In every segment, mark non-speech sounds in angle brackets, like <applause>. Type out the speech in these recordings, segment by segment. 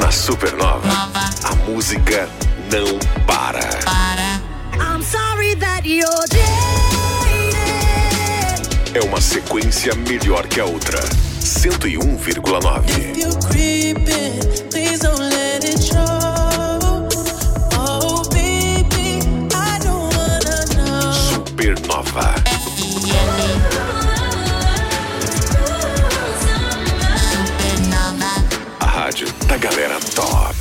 Na Supernova, a música não para. I'm sorry that you're jaded. É uma sequência melhor que a outra. 101,9. you da galera top.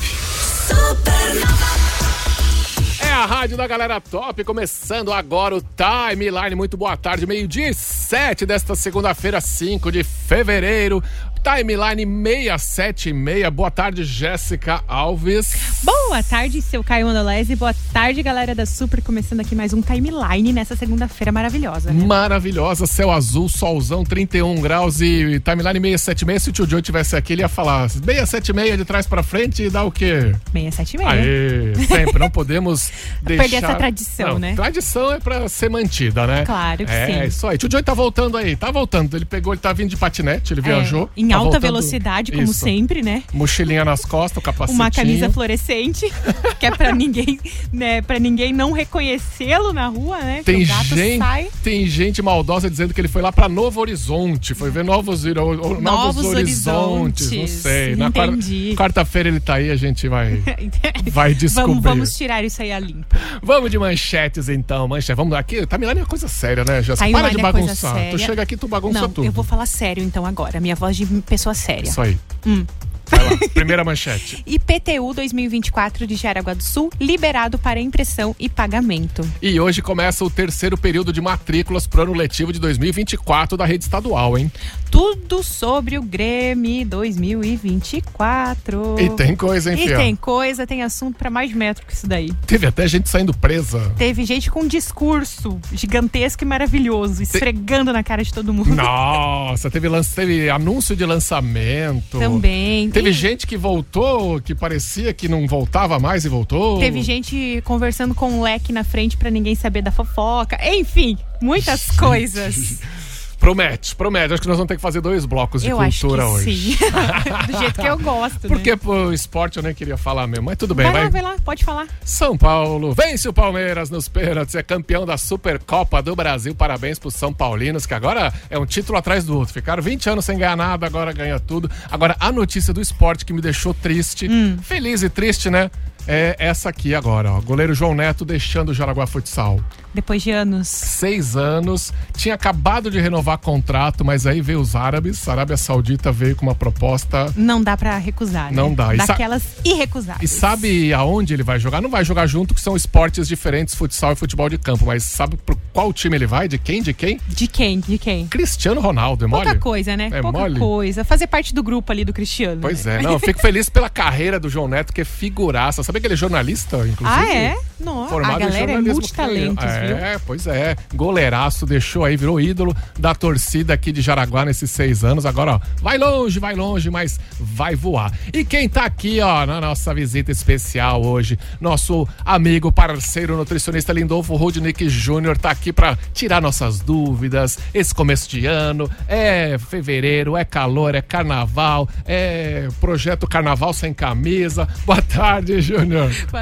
É a rádio da galera top, começando agora o Timeline. Muito boa tarde, meio-dia e sete desta segunda-feira, 5 de fevereiro. Timeline 676. Boa tarde, Jéssica Alves. Boa tarde, seu Caio Mandolese. Boa tarde, galera da Super. Começando aqui mais um timeline nessa segunda-feira maravilhosa, né? Maravilhosa, céu azul, solzão, 31 graus e timeline 676. Se o tio Joe tivesse aqui, ele ia falar 676 de trás pra frente e dá o quê? 676. Aê, sempre, não podemos <laughs> deixar... Perder essa tradição, Não, né? Tradição é pra ser mantida, né? Claro que é, sim. É, isso aí. Tio Joey tá voltando aí, tá voltando. Ele pegou, ele tá vindo de patinete, ele viajou. É, em tá alta voltando- velocidade, como Isso. sempre, né? Mochilinha nas costas, o capacetinho. Uma camisa fluorescente, <laughs> que é pra ninguém, né, para ninguém não reconhecê-lo na rua, né? Tem gente, sai. tem gente maldosa dizendo que ele foi lá pra Novo Horizonte, foi ver novos, novos, Novos horizontes, não horizontes. sei. Na quar- Entendi. quarta-feira ele tá aí, a gente vai, <laughs> vai descobrir. vamos, vamos tirar isso aí a limpo. Vamos de manchetes então, manchete. Vamos aqui, tá Milani é coisa séria, né, Jéssica? Timeline Para de bagunçar. Tu chega aqui, tu bagunça Não, tudo. eu vou falar sério então agora. Minha voz de pessoa séria. Isso aí. Hum. Vai lá, primeira manchete. <laughs> IPTU 2024 de Jaraguá do Sul liberado para impressão e pagamento. E hoje começa o terceiro período de matrículas pro ano letivo de 2024 da rede estadual, hein? Tudo sobre o Grêmio 2024. E tem coisa, hein, E fiel? tem coisa, tem assunto para mais metro que isso daí. Teve até gente saindo presa. Teve gente com um discurso gigantesco e maravilhoso, esfregando na cara de todo mundo. Nossa, teve, lance, teve anúncio de lançamento. Também. Teve E gente que voltou, que parecia que não voltava mais e voltou. Teve gente conversando com um leque na frente para ninguém saber da fofoca. Enfim, muitas coisas. <laughs> Promete, promete. Acho que nós vamos ter que fazer dois blocos de eu acho que cultura hoje. sim. <laughs> Do jeito que eu gosto. Porque né? pro esporte eu nem queria falar mesmo, mas tudo bem, Vai vai. lá, vai lá, pode falar. São Paulo vence o Palmeiras nos pênaltis, é campeão da Supercopa do Brasil. Parabéns pros São Paulinos, que agora é um título atrás do outro. Ficaram 20 anos sem ganhar nada, agora ganha tudo. Agora, a notícia do esporte que me deixou triste, Hum. feliz e triste, né? É essa aqui agora, ó. Goleiro João Neto deixando o Jaraguá Futsal. Depois de anos. Seis anos, tinha acabado de renovar contrato, mas aí veio os árabes. A Arábia Saudita veio com uma proposta Não dá pra recusar. Não né? dá. E Daquelas irrecusáveis. E sabe aonde ele vai jogar? Não vai jogar junto, que são esportes diferentes, futsal e futebol de campo. Mas sabe por qual time ele vai? De quem? De quem? De quem? De quem? Cristiano Ronaldo, é Pouca mole? coisa, né? É Pouca mole? coisa. Fazer parte do grupo ali do Cristiano. Pois né? é, não, eu fico feliz pela carreira do João Neto, que é figuraça. Sabia que ele é jornalista, inclusive? Ah, é? Não, Formado a em galera é multitalentos, é, viu? É, pois é. Goleiraço, deixou aí, virou ídolo da torcida aqui de Jaraguá nesses seis anos. Agora, ó, vai longe, vai longe, mas vai voar. E quem tá aqui, ó, na nossa visita especial hoje, nosso amigo, parceiro, nutricionista Lindolfo Rudnick Júnior, tá aqui pra tirar nossas dúvidas. Esse começo de ano, é fevereiro, é calor, é carnaval, é projeto Carnaval Sem Camisa. Boa tarde, Júnior.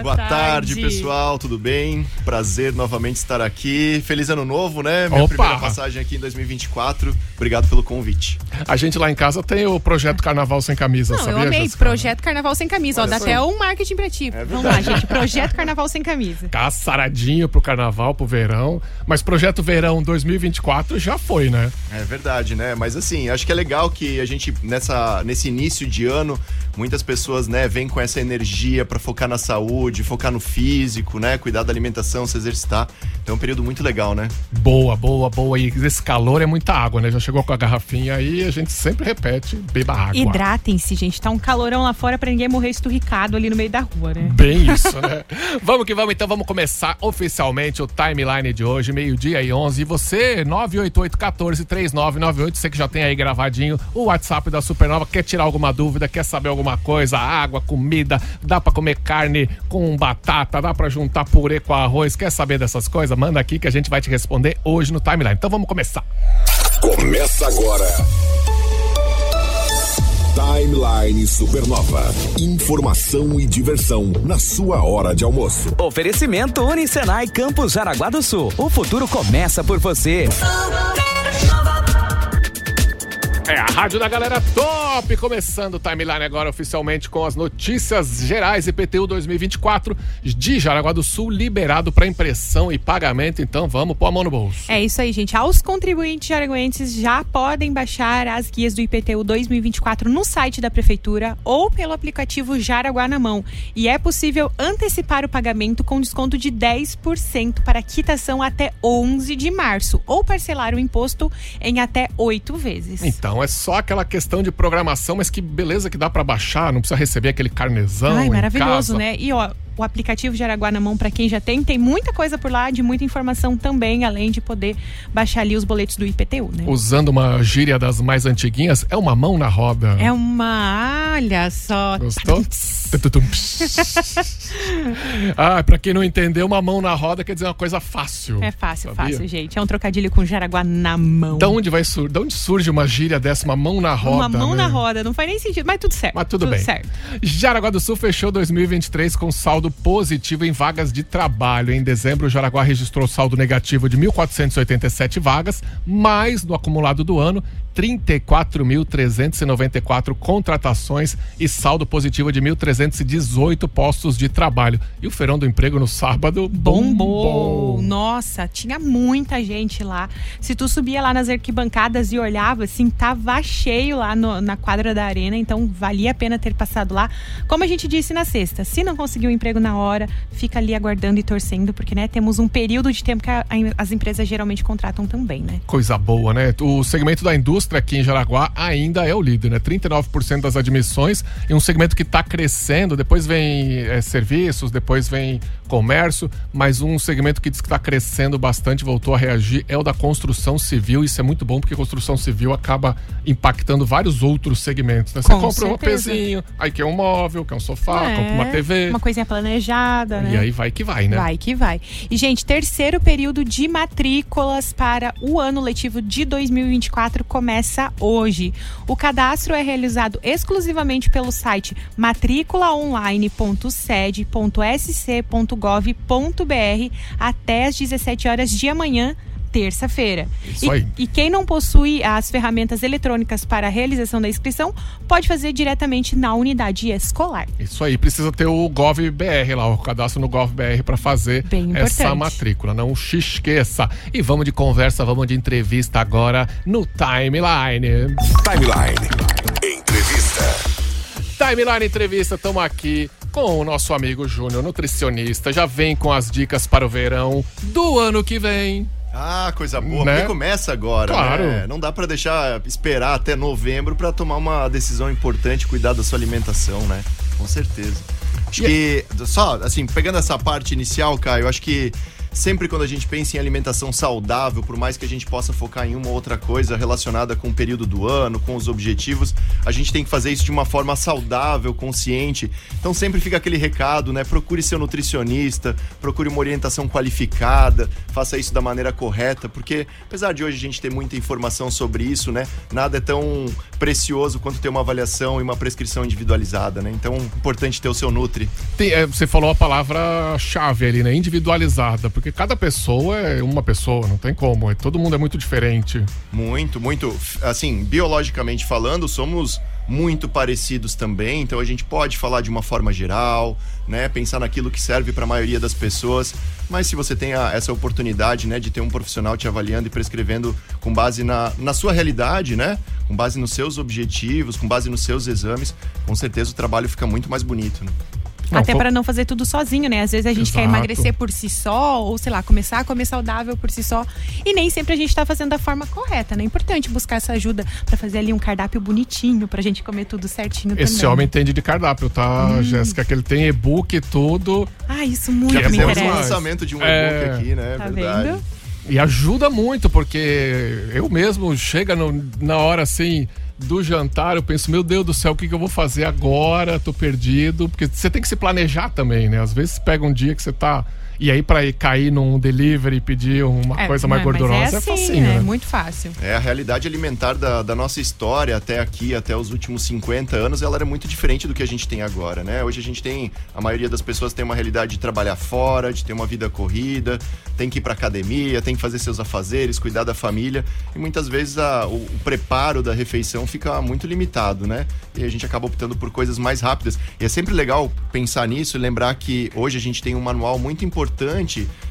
Boa tarde, pessoal, tudo bem? Prazer novamente estar aqui. Feliz ano novo, né? Minha Opa! primeira passagem aqui em 2024. Obrigado pelo convite. A gente lá em casa tem o projeto Carnaval Sem Camisa, Não, sabia, eu amei. Jéssica? Projeto Carnaval Sem Camisa. Ó, Olha dá só. até um marketing pra ti. Vamos lá, gente. Projeto Carnaval Sem Camisa. Caçaradinho pro carnaval, pro verão. Mas projeto verão 2024 já foi, né? É verdade, né? Mas assim, acho que é legal que a gente, nessa, nesse início de ano, muitas pessoas, né, vêm com essa energia pra focar na saúde, focar no físico, né? Cuidar da alimentação, se exercitar. Então é um período muito legal, né? Boa, boa, boa. E esse calor é muita água, né? Já chegou com a garrafinha aí, a gente sempre repete, beba água. Hidratem-se, gente. Tá um calorão lá fora pra ninguém morrer esturricado ali no meio da rua, né? Bem <laughs> isso, né? vamos que vamos, então vamos começar oficialmente o timeline de hoje, meio-dia e 11. E você, 988-14-3998, você que já tem aí gravadinho o WhatsApp da Supernova, quer tirar alguma dúvida, quer saber alguma coisa, água, comida, dá pra comer carne com batata, dá pra juntar purê com arroz, quer saber dessas coisas? Manda aqui que a gente vai te responder hoje no timeline. Então vamos começar. Começa agora. Timeline Supernova. Informação e diversão na sua hora de almoço. Oferecimento Unicenai Campus Jaraguá do Sul. O futuro começa por você. É a rádio da galera top, começando o timeline agora oficialmente com as notícias gerais IPTU 2024 de Jaraguá do Sul liberado para impressão e pagamento. Então vamos pôr a mão no bolso. É isso aí, gente. Aos contribuintes jaraguenses já podem baixar as guias do IPTU 2024 no site da prefeitura ou pelo aplicativo Jaraguá na mão. E é possível antecipar o pagamento com desconto de 10% para quitação até 11 de março ou parcelar o imposto em até oito vezes. Então é só aquela questão de programação, mas que beleza que dá para baixar, não precisa receber aquele carnezão. Ai, maravilhoso, casa. né? E ó, o aplicativo Jaraguá na mão, para quem já tem, tem muita coisa por lá, de muita informação também, além de poder baixar ali os boletos do IPTU, né? Usando uma gíria das mais antiguinhas, é uma mão na roda. É uma. Olha só. Gostou? <laughs> Ah, pra quem não entendeu, uma mão na roda quer dizer uma coisa fácil. É fácil, Sabia? fácil, gente. É um trocadilho com Jaraguá na mão. Da onde, vai sur... da onde surge uma gíria dessa, uma mão na roda? uma mão né? na roda, não faz nem sentido, mas tudo certo. Mas tudo, bem. certo. Jaraguá do Sul fechou 2023 com saldo positivo em vagas de trabalho. Em dezembro, o Jaraguá registrou saldo negativo de 1.487 vagas, mas no acumulado do ano, 34.394 contratações e saldo positivo de 1.318 postos de trabalho. E o feirão do emprego no sábado Bombou! bombou. Nossa, tinha muita gente lá. Se tu subia lá nas arquibancadas e olhava, assim, tava cheio lá no- na quadra da arena, então valia a pena ter passado lá. Como a gente disse na sexta, se não conseguiu o emprego na hora, fica ali aguardando e torcendo, porque, né, temos um período de tempo que a- a- as empresas geralmente contratam também, né? Coisa boa, né? O segmento da indústria aqui em Jaraguá ainda é o líder, né? 39% das admissões e um segmento que está crescendo. Depois vem é, serviços, depois vem comércio, mas um segmento que diz que está crescendo bastante, voltou a reagir, é o da construção civil. Isso é muito bom porque construção civil acaba impactando vários outros segmentos. Né? Você Com compra um certeza. APzinho, aí quer um móvel, quer um sofá, É, compra uma TV. Uma coisinha planejada, né? E aí vai que vai, né? Vai que vai. E, gente, terceiro período de matrículas para o ano letivo de 2024 começa hoje. O cadastro é realizado exclusivamente pelo site matriculaonline.sede.sc.gov.br até às 17 horas de amanhã. Terça-feira. Isso E- aí. E quem não possui as ferramentas eletrônicas para a realização da inscrição pode fazer diretamente na unidade escolar. Isso aí, precisa ter o GovBR lá, o cadastro no GovBR para fazer essa matrícula, não se esqueça. E vamos de conversa, vamos de entrevista agora no Timeline. Timeline. Entrevista. Timeline Entrevista, estamos aqui com o nosso amigo Júnior, nutricionista, já vem com as dicas para o verão do ano que vem. Ah, coisa boa, Né? porque começa agora, Claro. né? Não dá pra deixar esperar até novembro pra tomar uma decisão importante, cuidar da sua alimentação, né? Com certeza. Acho que, só, assim, pegando essa parte inicial, Caio, acho que sempre quando a gente pensa em alimentação saudável, por mais que a gente possa focar em uma ou outra coisa relacionada com o período do ano, com os objetivos, a gente tem que fazer isso de uma forma saudável, consciente. Então sempre fica aquele recado, né? Procure seu nutricionista, procure uma orientação qualificada, faça isso da maneira correta, porque apesar de hoje a gente ter muita informação sobre isso, né? Nada é tão precioso quanto ter uma avaliação e uma prescrição individualizada, né? Então, importante ter o seu Nutri. Tem- é, você falou a palavra-chave ali, né? Individualizada, porque cada pessoa é uma pessoa, não tem como. é- Todo mundo é muito diferente. Muito, muito. Assim, biologicamente falando, somos muito parecidos também, então a gente pode falar de uma forma geral, né? Pensar naquilo que serve para a maioria das pessoas. Mas se você tem a- essa oportunidade, né, de ter um profissional te avaliando e prescrevendo com base na, na sua realidade, né? Com base nos seus objetivos, com base nos seus exames, com certeza o trabalho fica muito mais bonito, né? Não, Até para não fazer tudo sozinho, né? Às vezes a gente quer Exato. emagrecer por si só, ou sei lá, começar a comer saudável por si só. E nem sempre a gente tá fazendo da forma correta, né? É importante buscar essa ajuda para fazer ali um cardápio bonitinho, pra gente comer tudo certinho Esse também. homem entende de cardápio, tá, Jéssica? Que ele tem e-book e tudo. Ah, isso muito Que é me Temos um interessa. lançamento de um É. e-book aqui, né? Tá Verdade. vendo? E ajuda muito, porque eu mesmo chega no- na hora assim, do jantar, eu penso, meu Deus do céu, o que, que eu vou fazer agora? Tô perdido. Porque você tem que se planejar também, né? Às vezes pega um dia que você tá. E aí, pra ir cair num delivery e pedir uma É, coisa mais mas gordurosa, é é, assim, facinho, é né? muito fácil. É, a realidade alimentar da, da nossa história até aqui, até os últimos 50 anos, ela era muito diferente do que a gente tem agora, né? Hoje a gente tem, a maioria das pessoas tem uma realidade de trabalhar fora, de ter uma vida corrida, tem que ir pra academia, tem que fazer seus afazeres, cuidar da família, e muitas vezes a- o, o preparo da refeição fica muito limitado, né? E a gente acaba optando por coisas mais rápidas. E é sempre legal pensar nisso e lembrar que hoje a gente tem um manual muito importante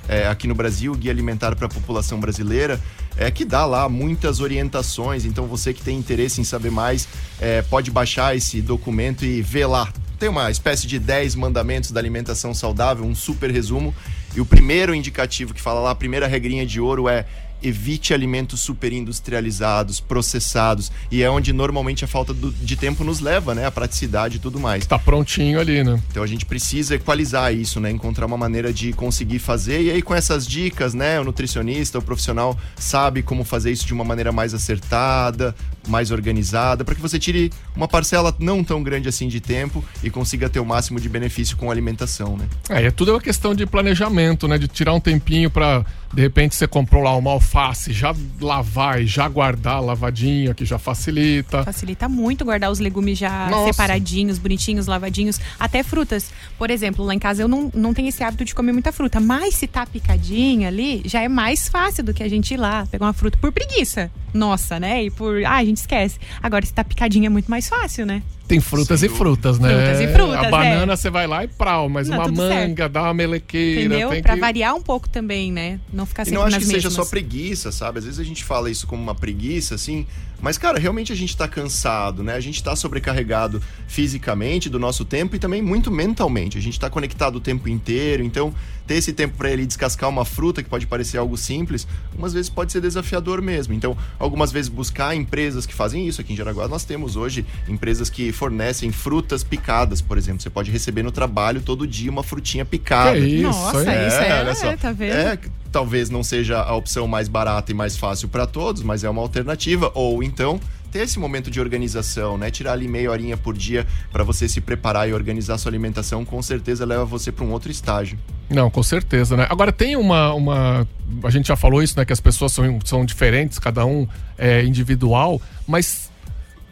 é, aqui no Brasil, Guia Alimentar para a População Brasileira, é que dá lá muitas orientações. Então você que tem interesse em saber mais, é, pode baixar esse documento e ver lá. Tem uma espécie de 10 mandamentos da alimentação saudável, um super resumo. E o primeiro indicativo que fala lá, a primeira regrinha de ouro é evite alimentos superindustrializados, processados, e é onde normalmente a falta do- de tempo nos leva, né? A praticidade e tudo mais. Tá prontinho ali, né? Então a gente precisa equalizar isso, né? Encontrar uma maneira de conseguir fazer. E aí, com essas dicas, né? O nutricionista, o profissional sabe como fazer isso de uma maneira mais acertada, mais organizada, para que você tire uma parcela não tão grande assim de tempo e consiga ter o máximo de benefício com a alimentação, né? É, é tudo uma questão de planejamento, né? De tirar um tempinho pra, de repente, você comprou lá uma alface, já lavar e já guardar lavadinha, que já facilita. Facilita muito guardar os legumes já Nossa. separadinhos, bonitinhos, lavadinhos. Até frutas. Por exemplo, lá em casa eu não, não tenho esse hábito de comer muita fruta. Mas se tá picadinha ali, já é mais fácil do que a gente ir lá pegar uma fruta por preguiça. Nossa, né? E por. Ah, a gente esquece. Agora, se tá picadinha é muito mais fácil, né? Tem frutas e frutas, né? Frutas e frutas, A é. banana você vai lá e prau, mas Não, uma manga, dá uma melequeira. Entendeu? Tem Pra que... variar um pouco também, né? Não ficar E sempre não acho nas que seja mesmas. só preguiça, sabe? Às vezes a gente fala isso como uma preguiça, assim. Mas, cara, realmente a gente tá cansado, né? A gente tá sobrecarregado fisicamente do nosso tempo e também muito mentalmente. A gente tá conectado o tempo inteiro. Então, ter esse tempo para ele descascar uma fruta, que pode parecer algo simples, algumas vezes pode ser desafiador mesmo. Então, algumas vezes buscar empresas que fazem isso. Aqui em Jaraguá nós temos hoje empresas que fornecem frutas picadas, por exemplo. Você pode receber no trabalho todo dia uma frutinha picada. Que isso, Nossa, hein? isso é, olha só. tá vendo? É, talvez não seja a opção mais barata e mais fácil para todos, mas é uma alternativa. Ou então ter esse momento de organização, né? Tirar ali meia horinha por dia para você se preparar e organizar sua alimentação, com certeza leva você para um outro estágio. Não, com certeza, né? Agora tem uma, uma. A gente já falou isso, né? Que as pessoas são, são diferentes, cada um é individual, mas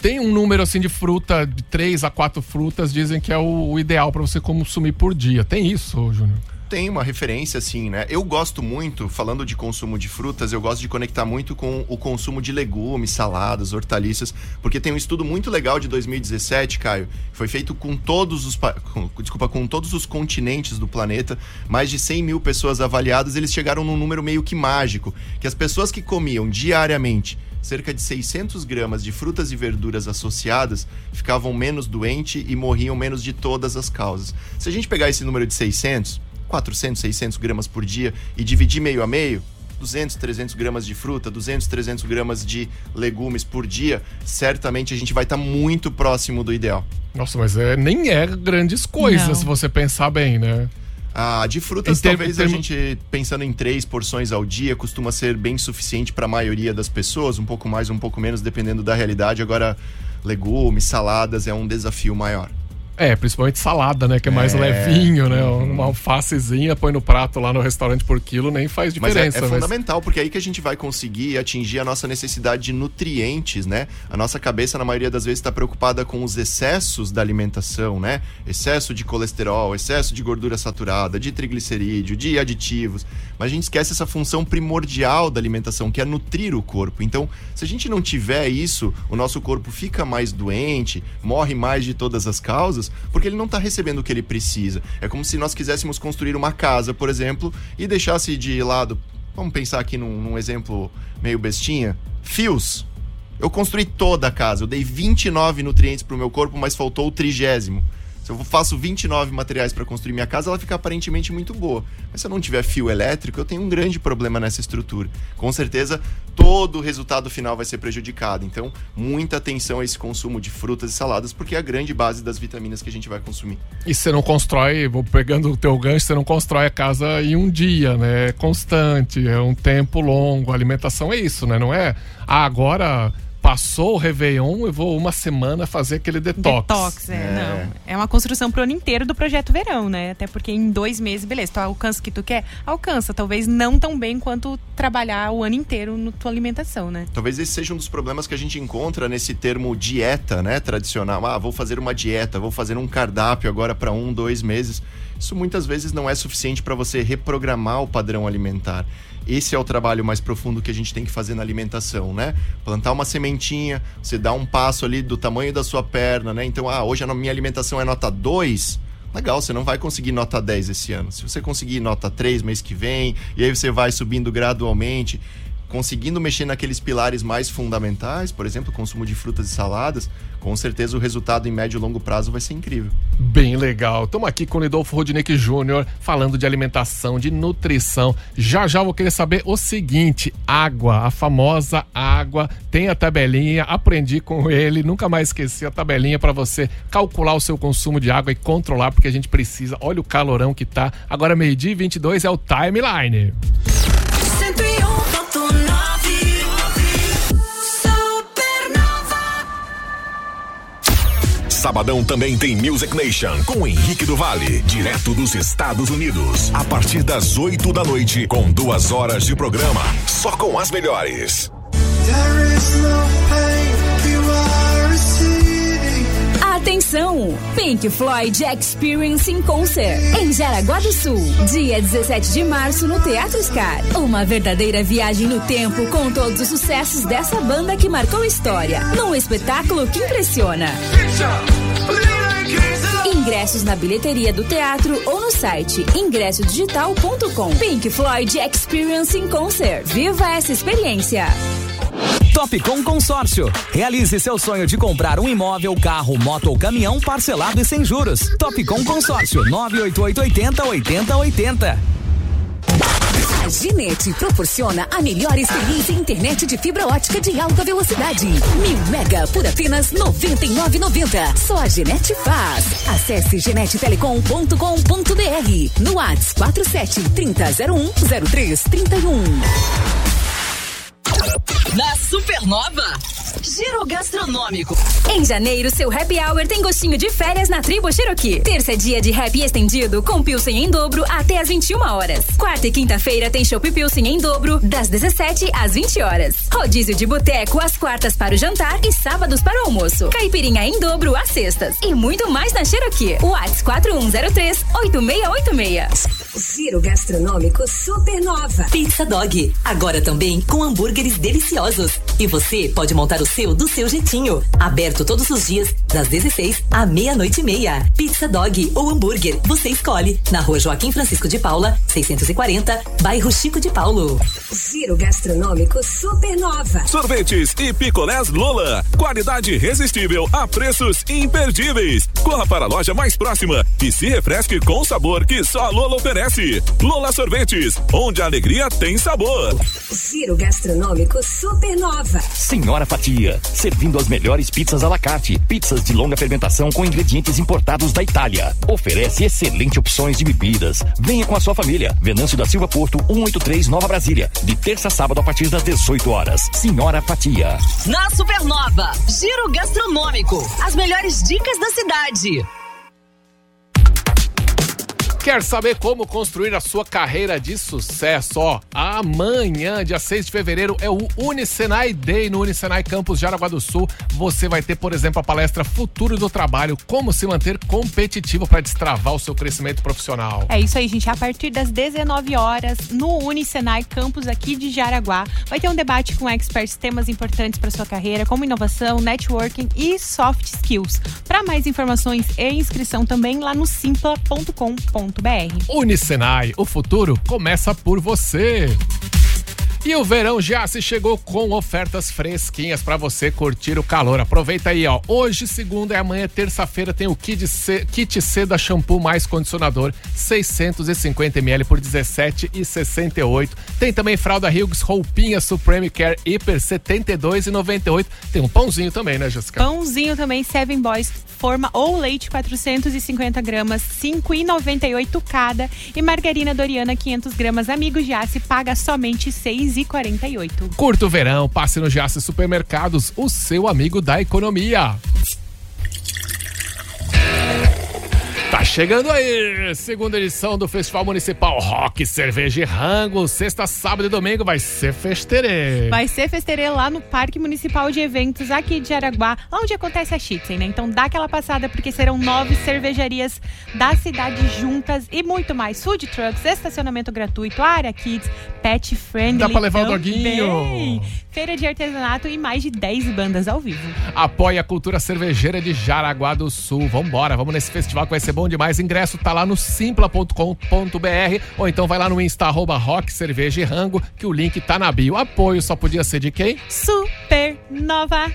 tem um número assim de fruta, de três a quatro frutas, dizem que é o, o ideal para você consumir por dia. Tem isso, Júnior? Tem uma referência, assim, né? Eu gosto muito, falando de consumo de frutas, eu gosto de conectar muito com o consumo de legumes, saladas, hortaliças, porque tem um estudo muito legal de 2017, Caio, que foi feito com todos os, com- desculpa, com todos os continentes do planeta, mais de 100 mil pessoas avaliadas, eles chegaram num número meio que mágico, que as pessoas que comiam diariamente cerca de 600 gramas de frutas e verduras associadas ficavam menos doentes e morriam menos de todas as causas. Se a gente pegar esse número de 600, 400, 600 gramas por dia e dividir meio a meio, 200, 300 gramas de fruta, 200, 300 gramas de legumes por dia, certamente a gente vai estar muito próximo do ideal. Nossa, mas é, nem é grandes coisas, Não. se você pensar bem, né? Ah, de frutas, termo- talvez termo- a gente, pensando em três porções ao dia, costuma ser bem suficiente para a maioria das pessoas, um pouco mais, um pouco menos, dependendo da realidade. Agora, legumes, saladas é um desafio maior. É, principalmente salada, né? Que é mais É. levinho, né? Uma alfacezinha, põe no prato lá no restaurante por quilo, nem faz Mas é, diferença. é mas- fundamental, porque é aí que a gente vai conseguir atingir a nossa necessidade de nutrientes, né? A nossa cabeça, na maioria das vezes, está preocupada com os excessos da alimentação, né? Excesso de colesterol, excesso de gordura saturada, de triglicerídeo, de aditivos. Mas a gente esquece essa função primordial da alimentação, que é nutrir o corpo. Então, se a gente não tiver isso, o nosso corpo fica mais doente, morre mais de todas as causas, porque ele não está recebendo o que ele precisa. É como se nós quiséssemos construir uma casa, por exemplo, e deixasse de lado Vamos pensar aqui num, num exemplo meio bestinha. Fios. Eu construí toda a casa. Eu dei 29 nutrientes pro meu corpo, mas faltou o trigésimo. Se eu faço 29 materiais para construir minha casa, ela fica aparentemente muito boa. Mas se eu não tiver fio elétrico, eu tenho um grande problema nessa estrutura. Com certeza, todo o resultado final vai ser prejudicado. Então, muita atenção a esse consumo de frutas e saladas, porque é a grande base das vitaminas que a gente vai consumir. E você não constrói, vou pegando o teu gancho, você não constrói a casa em um dia, né? É constante, é um tempo longo. A alimentação é isso, né? Não é, ah, agora passou o Réveillon, eu vou uma semana fazer aquele detox. Detox, é, não. É uma construção pro ano inteiro do projeto verão, né? Até porque em dois meses, beleza, tu alcança o que tu quer? Alcança. Talvez não tão bem quanto trabalhar o ano inteiro na tua alimentação, né? Talvez esse seja um dos problemas que a gente encontra nesse termo dieta, né? Tradicional. Ah, vou fazer uma dieta, vou fazer um cardápio agora para um, dois meses. Isso muitas vezes não é suficiente para você reprogramar o padrão alimentar. Esse é o trabalho mais profundo que a gente tem que fazer na alimentação, né? Plantar uma sementinha, você dá um passo ali do tamanho da sua perna, né? Então, ah, hoje a minha alimentação é nota 2. Legal, você não vai conseguir nota 10 esse ano. Se você conseguir nota 3 mês que vem, e aí você vai subindo gradualmente, conseguindo mexer naqueles pilares mais fundamentais, por exemplo, consumo de frutas e saladas, com certeza o resultado em médio e longo prazo vai ser incrível. Bem legal. Estamos aqui com o Lidolfo Rodinick Júnior falando de alimentação, de nutrição. Já já vou querer saber o seguinte: água, a famosa água, tem a tabelinha, aprendi com ele, nunca mais esqueci a tabelinha para você calcular o seu consumo de água e controlar, porque a gente precisa. Olha o calorão que tá. Agora, meio-dia e 22 é o timeline. Sabadão também tem Music Nation com Henrique do Vale, direto dos Estados Unidos. A partir das 8 da noite, com duas horas de programa, só com as melhores. There is no pain Atenção! Pink Floyd Experience in Concert em Jaraguá do Sul, dia 17 de março no Teatro Scar. Uma verdadeira viagem no tempo com todos os sucessos dessa banda que marcou história, num espetáculo que impressiona. Ingressos na bilheteria do teatro ou no site ingressodigital.com. Pink Floyd Experience in Concert. Viva essa experiência! Topcom Consórcio. Realize seu sonho de comprar um imóvel, carro, moto ou caminhão parcelado e sem juros. Topcom Consórcio 98880 8080. A Ginete proporciona a melhor experiência em internet de fibra ótica de alta velocidade. Mil mega por apenas R$ 99,90. Só a Ginete faz. Acesse genetetelecom.com.br. No WhatsApp 47 3001 0331. Na Supernova, Giro Gastronômico. Em janeiro, seu happy hour tem gostinho de férias na Tribo Cherokee. Terça é dia de happy estendido com Pilsen em dobro até às 21 horas. Quarta e quinta-feira tem Chopp Pilsen em dobro das 17 às 20 horas. Rodízio de boteco às quartas para o jantar e sábados para o almoço. Caipirinha em dobro às sextas. E muito mais na Cherokee. WhatsApp 4103 8686. Giro Gastronômico Supernova. Pizza Dog. Agora também com hambúrgueres deliciosos. E você pode montar o seu do seu jeitinho. Aberto todos os dias, das 16 à meia-noite e meia. Pizza Dog ou hambúrguer, você escolhe. Na rua Joaquim Francisco de Paula, 640, bairro Chico de Paulo. Giro Gastronômico Supernova. Sorvetes e picolés Lola. Qualidade irresistível a preços imperdíveis. Corra para a loja mais próxima e se refresque com o sabor que só a Lola oferece. Lola Sorvetes, onde a alegria tem sabor. Giro Gastronômico Supernova. Senhora Fatia, servindo as melhores pizzas à la carte. Pizzas de longa fermentação com ingredientes importados da Itália. Oferece excelentes opções de bebidas. Venha com a sua família. Venâncio da Silva Porto, 183 Nova Brasília. De terça a sábado a partir das 18 horas. Senhora Fatia. Na Supernova, Giro Gastronômico. As melhores dicas da cidade. Quer saber como construir a sua carreira de sucesso? Ó, amanhã, dia 6 de fevereiro, é o Unicenai Day no Unicenai Campus Jaraguá do Sul. Você vai ter, por exemplo, a palestra Futuro do Trabalho, como se manter competitivo para destravar o seu crescimento profissional. É isso aí, gente. A partir das 19 horas, no Unicenai Campus aqui de Jaraguá, vai ter um debate com experts, temas importantes para sua carreira, como inovação, networking e soft skills. Para mais informações e inscrição também lá no simpla.com.br. Unicenai, o futuro começa por você. E o verão já se chegou com ofertas fresquinhas para você curtir o calor. Aproveita aí, ó. Hoje, segunda e amanhã, terça-feira, tem o kit, C, kit Seda shampoo mais condicionador, 650 ml por 17,68. Tem também fralda Hughes roupinha Supreme Care Hyper 72,98. Tem um pãozinho também, né, Jéssica? Pãozinho também, Seven Boys forma ou leite 450 gramas, 5,98 cada. E margarina Doriana 500 gramas, amigos Giasse, paga somente 6,48. Curta o verão, passe no Giasse Supermercados, o seu amigo da economia. Tá chegando aí, segunda edição do Festival Municipal Rock, Cerveja e Rango. Sexta, sábado e domingo vai ser festerê. Vai ser festerê lá no Parque Municipal de Eventos aqui de Araguá, lá onde acontece a Chitzen, né? Então dá aquela passada porque serão nove cervejarias da cidade juntas e muito mais. Food trucks, estacionamento gratuito, área kids, pet friendly. Dá pra levar o também, doguinho. Feira de artesanato e mais de 10 bandas ao vivo. Apoie a cultura cervejeira de Jaraguá do Sul. Vambora, vamos nesse festival que vai ser bom demais. Ingresso tá lá no simpla.com.br ou então vai lá no Insta arroba Rock Cerveja e Rango, que o link tá na bio. Apoio só podia ser de quem? Supernova.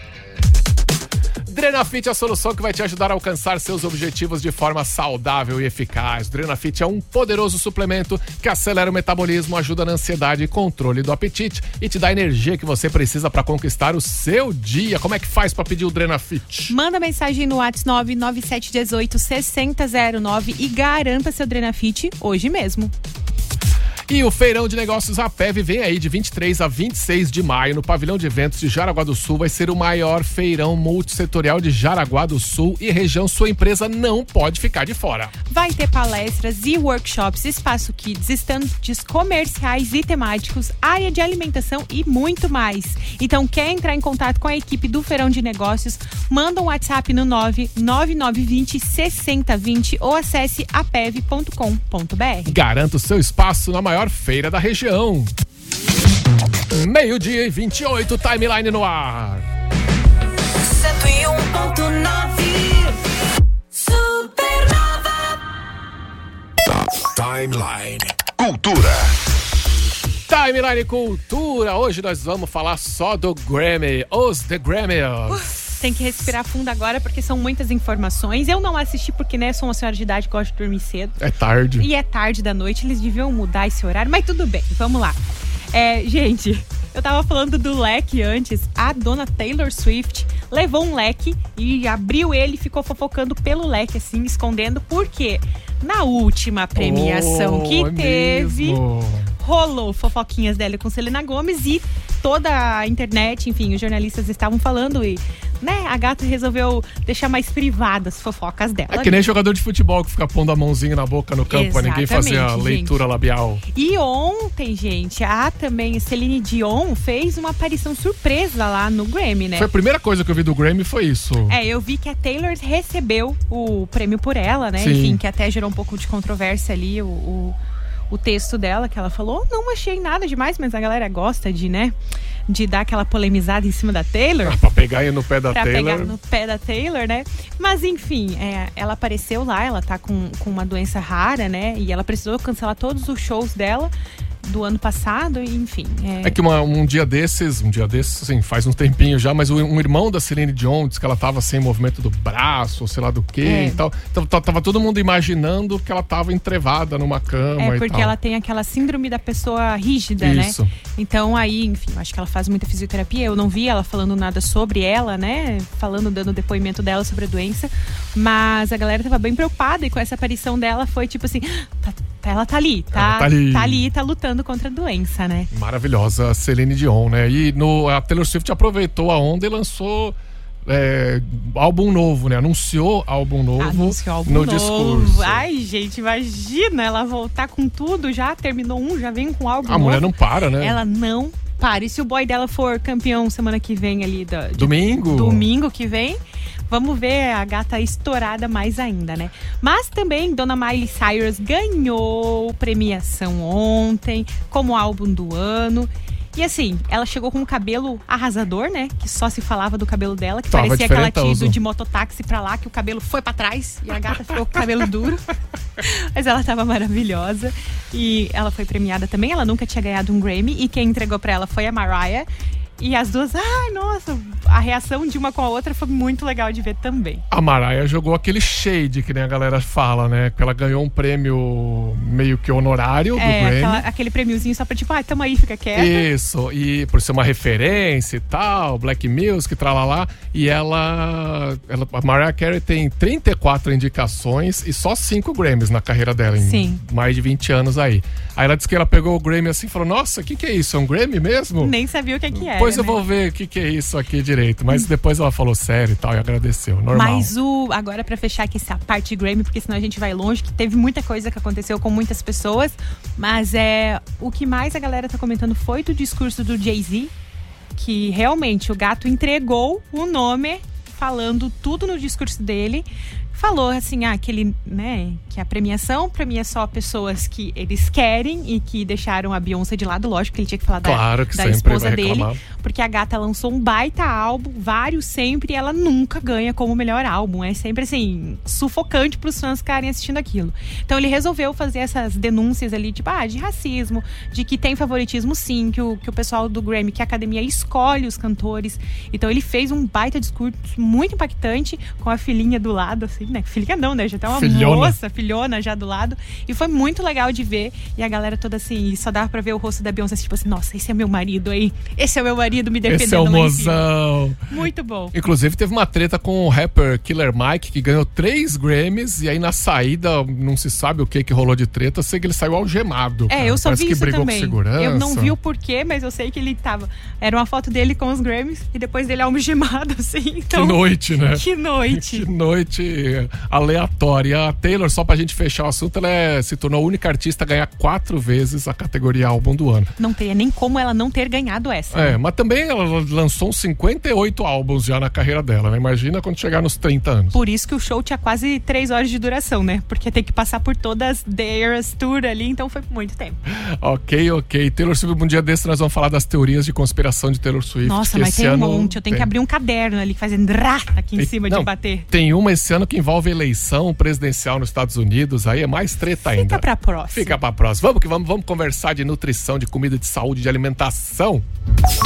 Drenafit é a solução que vai te ajudar a alcançar seus objetivos de forma saudável e eficaz. Drenafit é um poderoso suplemento que acelera o metabolismo, ajuda na ansiedade e controle do apetite e te dá a energia que você precisa para conquistar o seu dia. Como é que faz para pedir o Drenafit? Manda mensagem no WhatsApp 99718 6009 e garanta seu Drenafit hoje mesmo. E o Feirão de Negócios APEV vem aí de 23 a 26 de maio no Pavilhão de Eventos de Jaraguá do Sul. Vai ser o maior feirão multissetorial de Jaraguá do Sul e região. Sua empresa não pode ficar de fora. Vai ter palestras e workshops, espaço kids, estandes comerciais e temáticos, área de alimentação e muito mais. Então, quer entrar em contato com a equipe do Feirão de Negócios? Manda um WhatsApp no 99920 6020 ou acesse apev.com.br. Garanta o seu espaço na maior feira da região. Meio-dia e 28, timeline no ar. 101.9 Supernova. Timeline. Cultura. Timeline Cultura. Hoje nós vamos falar só do Grammy, os The Grammys. Tem que respirar fundo agora porque são muitas informações. Eu não assisti porque, né, sou uma senhora de idade, gosto de dormir cedo. É tarde. E é tarde da noite, eles deviam mudar esse horário, mas tudo bem, vamos lá. É, gente, eu tava falando do leque antes. A dona Taylor Swift levou um leque e abriu ele e ficou fofocando pelo leque, assim, escondendo. Por quê? Na última premiação Oh, que é teve, mesmo. Rolou fofoquinhas dela com Selena Gomes e toda a internet, enfim, os jornalistas estavam falando e, né, a gata resolveu deixar mais privadas as fofocas dela. É que nem jogador de futebol que fica pondo a mãozinha na boca no campo pra ninguém fazer a Exatamente, leitura labial. E ontem, gente, a também Celine Dion fez uma aparição surpresa lá no Grammy, né? Foi a primeira coisa que eu vi do Grammy foi isso. É, eu vi que a Taylor recebeu o prêmio por ela, né? Sim. Enfim, que até gerou um pouco de controvérsia ali, o, o, o texto dela, que ela falou. Não achei nada demais, mas a galera gosta de, né? De dar aquela polemizada em cima da Taylor. Pra pegar aí no pé da pra Taylor. pegar no pé da Taylor, né? Mas enfim, é, ela apareceu lá, ela tá com, com uma doença rara, né? E ela precisou cancelar todos os shows dela do ano passado, enfim. É, É que uma- um dia desses, um dia desses, assim, faz um tempinho já, mas um irmão da Celine Dion disse que ela tava sem movimento do braço, ou sei lá do que É. e tal. Então tava todo mundo imaginando que ela tava entrevada numa cama É porque ela tem aquela síndrome da pessoa rígida, Isso. né? Então aí, enfim, acho que ela faz muita fisioterapia. Eu não vi ela falando nada sobre ela, né? Falando, dando depoimento dela sobre a doença. Mas a galera tava bem preocupada e com essa aparição dela foi tipo assim: tá- tá- ela tá ali, tá, tá ali. tá ali, tá lutando contra a doença, né? Maravilhosa Celine Dion, né? E no, a Taylor Swift aproveitou a onda e lançou é, álbum novo, né? Anunciou álbum novo Anunciou álbum no novo. discurso. Ai, gente, imagina ela voltar com tudo, já terminou um, já vem com álbum a novo. mulher não para, né? Ela não para. E se o boy dela for campeão semana que vem ali da, de- Domingo. domingo que vem, vamos ver a gata estourada mais ainda, né? Mas também Dona Miley Cyrus ganhou premiação ontem como álbum do ano. E assim, ela chegou com um cabelo arrasador, né? Que só se falava do cabelo dela, que Tava parecia aquela tido de mototáxi pra lá, que o cabelo foi pra trás e a gata ficou com o cabelo duro. <laughs> Mas ela tava maravilhosa. E ela foi premiada também. Ela nunca tinha ganhado um Grammy. E quem entregou pra ela foi a Mariah. E as duas, ai, nossa, a reação de uma com a outra foi muito legal de ver também. A Mariah jogou aquele shade que nem a galera fala, né? Que ela ganhou um prêmio meio que honorário do É, Grammy. aquela- aquele prêmiozinho só pra tipo, ah, tamo aí, fica quieta. Isso, e por ser uma referência e tal, Black Music, tralalá, e ela, ela. A Mariah Carey tem 34 indicações e só 5 Grammys na carreira dela, em Sim. mais de 20 anos aí. Aí ela disse que ela pegou o Grammy assim e falou: Nossa, o que, que é isso? É um Grammy mesmo? Nem sabia o que, que era. Depois eu né? vou ver o que, que é isso aqui direito. Mas depois ela falou sério e tal, e agradeceu. Normal. Mas o. Agora, pra fechar aqui essa parte Grammy, porque senão a gente vai longe, que teve muita coisa que aconteceu com muitas pessoas. Mas é. O que mais a galera tá comentando foi do discurso do Jay-Z, que realmente o gato entregou o nome, falando tudo no discurso dele. Falou assim, ah, que ele, né, que a premiação premia só pessoas que eles querem e que deixaram a Beyoncé de lado, lógico que ele tinha que falar da, Claro que da esposa dele, porque a gata lançou um baita álbum, vários sempre, e ela nunca ganha como melhor álbum. É sempre assim, sufocante pros fãs ficarem assistindo aquilo. Então ele resolveu fazer essas denúncias ali, tipo, ah, de racismo, de que tem favoritismo sim, que o, que o pessoal do Grammy, que a academia escolhe os cantores. Então ele fez um baita discurso muito impactante com a filhinha do lado, assim, né? Filhinha não, né? Já tá uma Filhona. moça, filhona já do lado. E foi muito legal de ver. E a galera toda assim, só dava pra ver o rosto da Beyoncé, tipo assim, nossa, esse é meu marido aí. Esse é o meu marido me defendendo Esse é o mozão. Muito bom. Inclusive, teve uma treta com o rapper Killer Mike, que ganhou três Grammys, e aí na saída, não se sabe o que que rolou de treta, sei que ele saiu algemado. É, cara. eu só Parece vi isso também. Eu não vi o porquê, mas eu sei que ele tava. Era uma foto dele com os Grammys e depois dele algemado, <laughs> assim. Então, Que noite, né? Que noite. <laughs> Que noite aleatória. A Taylor, só pra gente fechar o assunto, ela é- se tornou a única artista a ganhar quatro vezes a categoria álbum do ano. Não teria nem como ela não ter ganhado essa. É, mas também ela lançou uns 58 álbuns já na carreira dela, né? Imagina quando chegar nos 30 anos. Por isso que o show tinha quase três horas de duração, né? Porque tem que passar por todas The Eras Tour ali, então foi muito tempo. Ok, ok. Taylor Swift, um dia desse nós vamos falar das teorias de conspiração de Taylor Swift. Nossa, que mas tem um monte. Eu tenho que tem. abrir um caderno ali fazendo drá aqui em Tem- cima não, de bater. Tem uma esse ano que envolve eleição presidencial nos Estados Unidos, aí é mais treta ainda. Fica pra próxima. Fica pra próxima. Vamos que vamos, vamos conversar de nutrição, de comida, de saúde, de alimentação.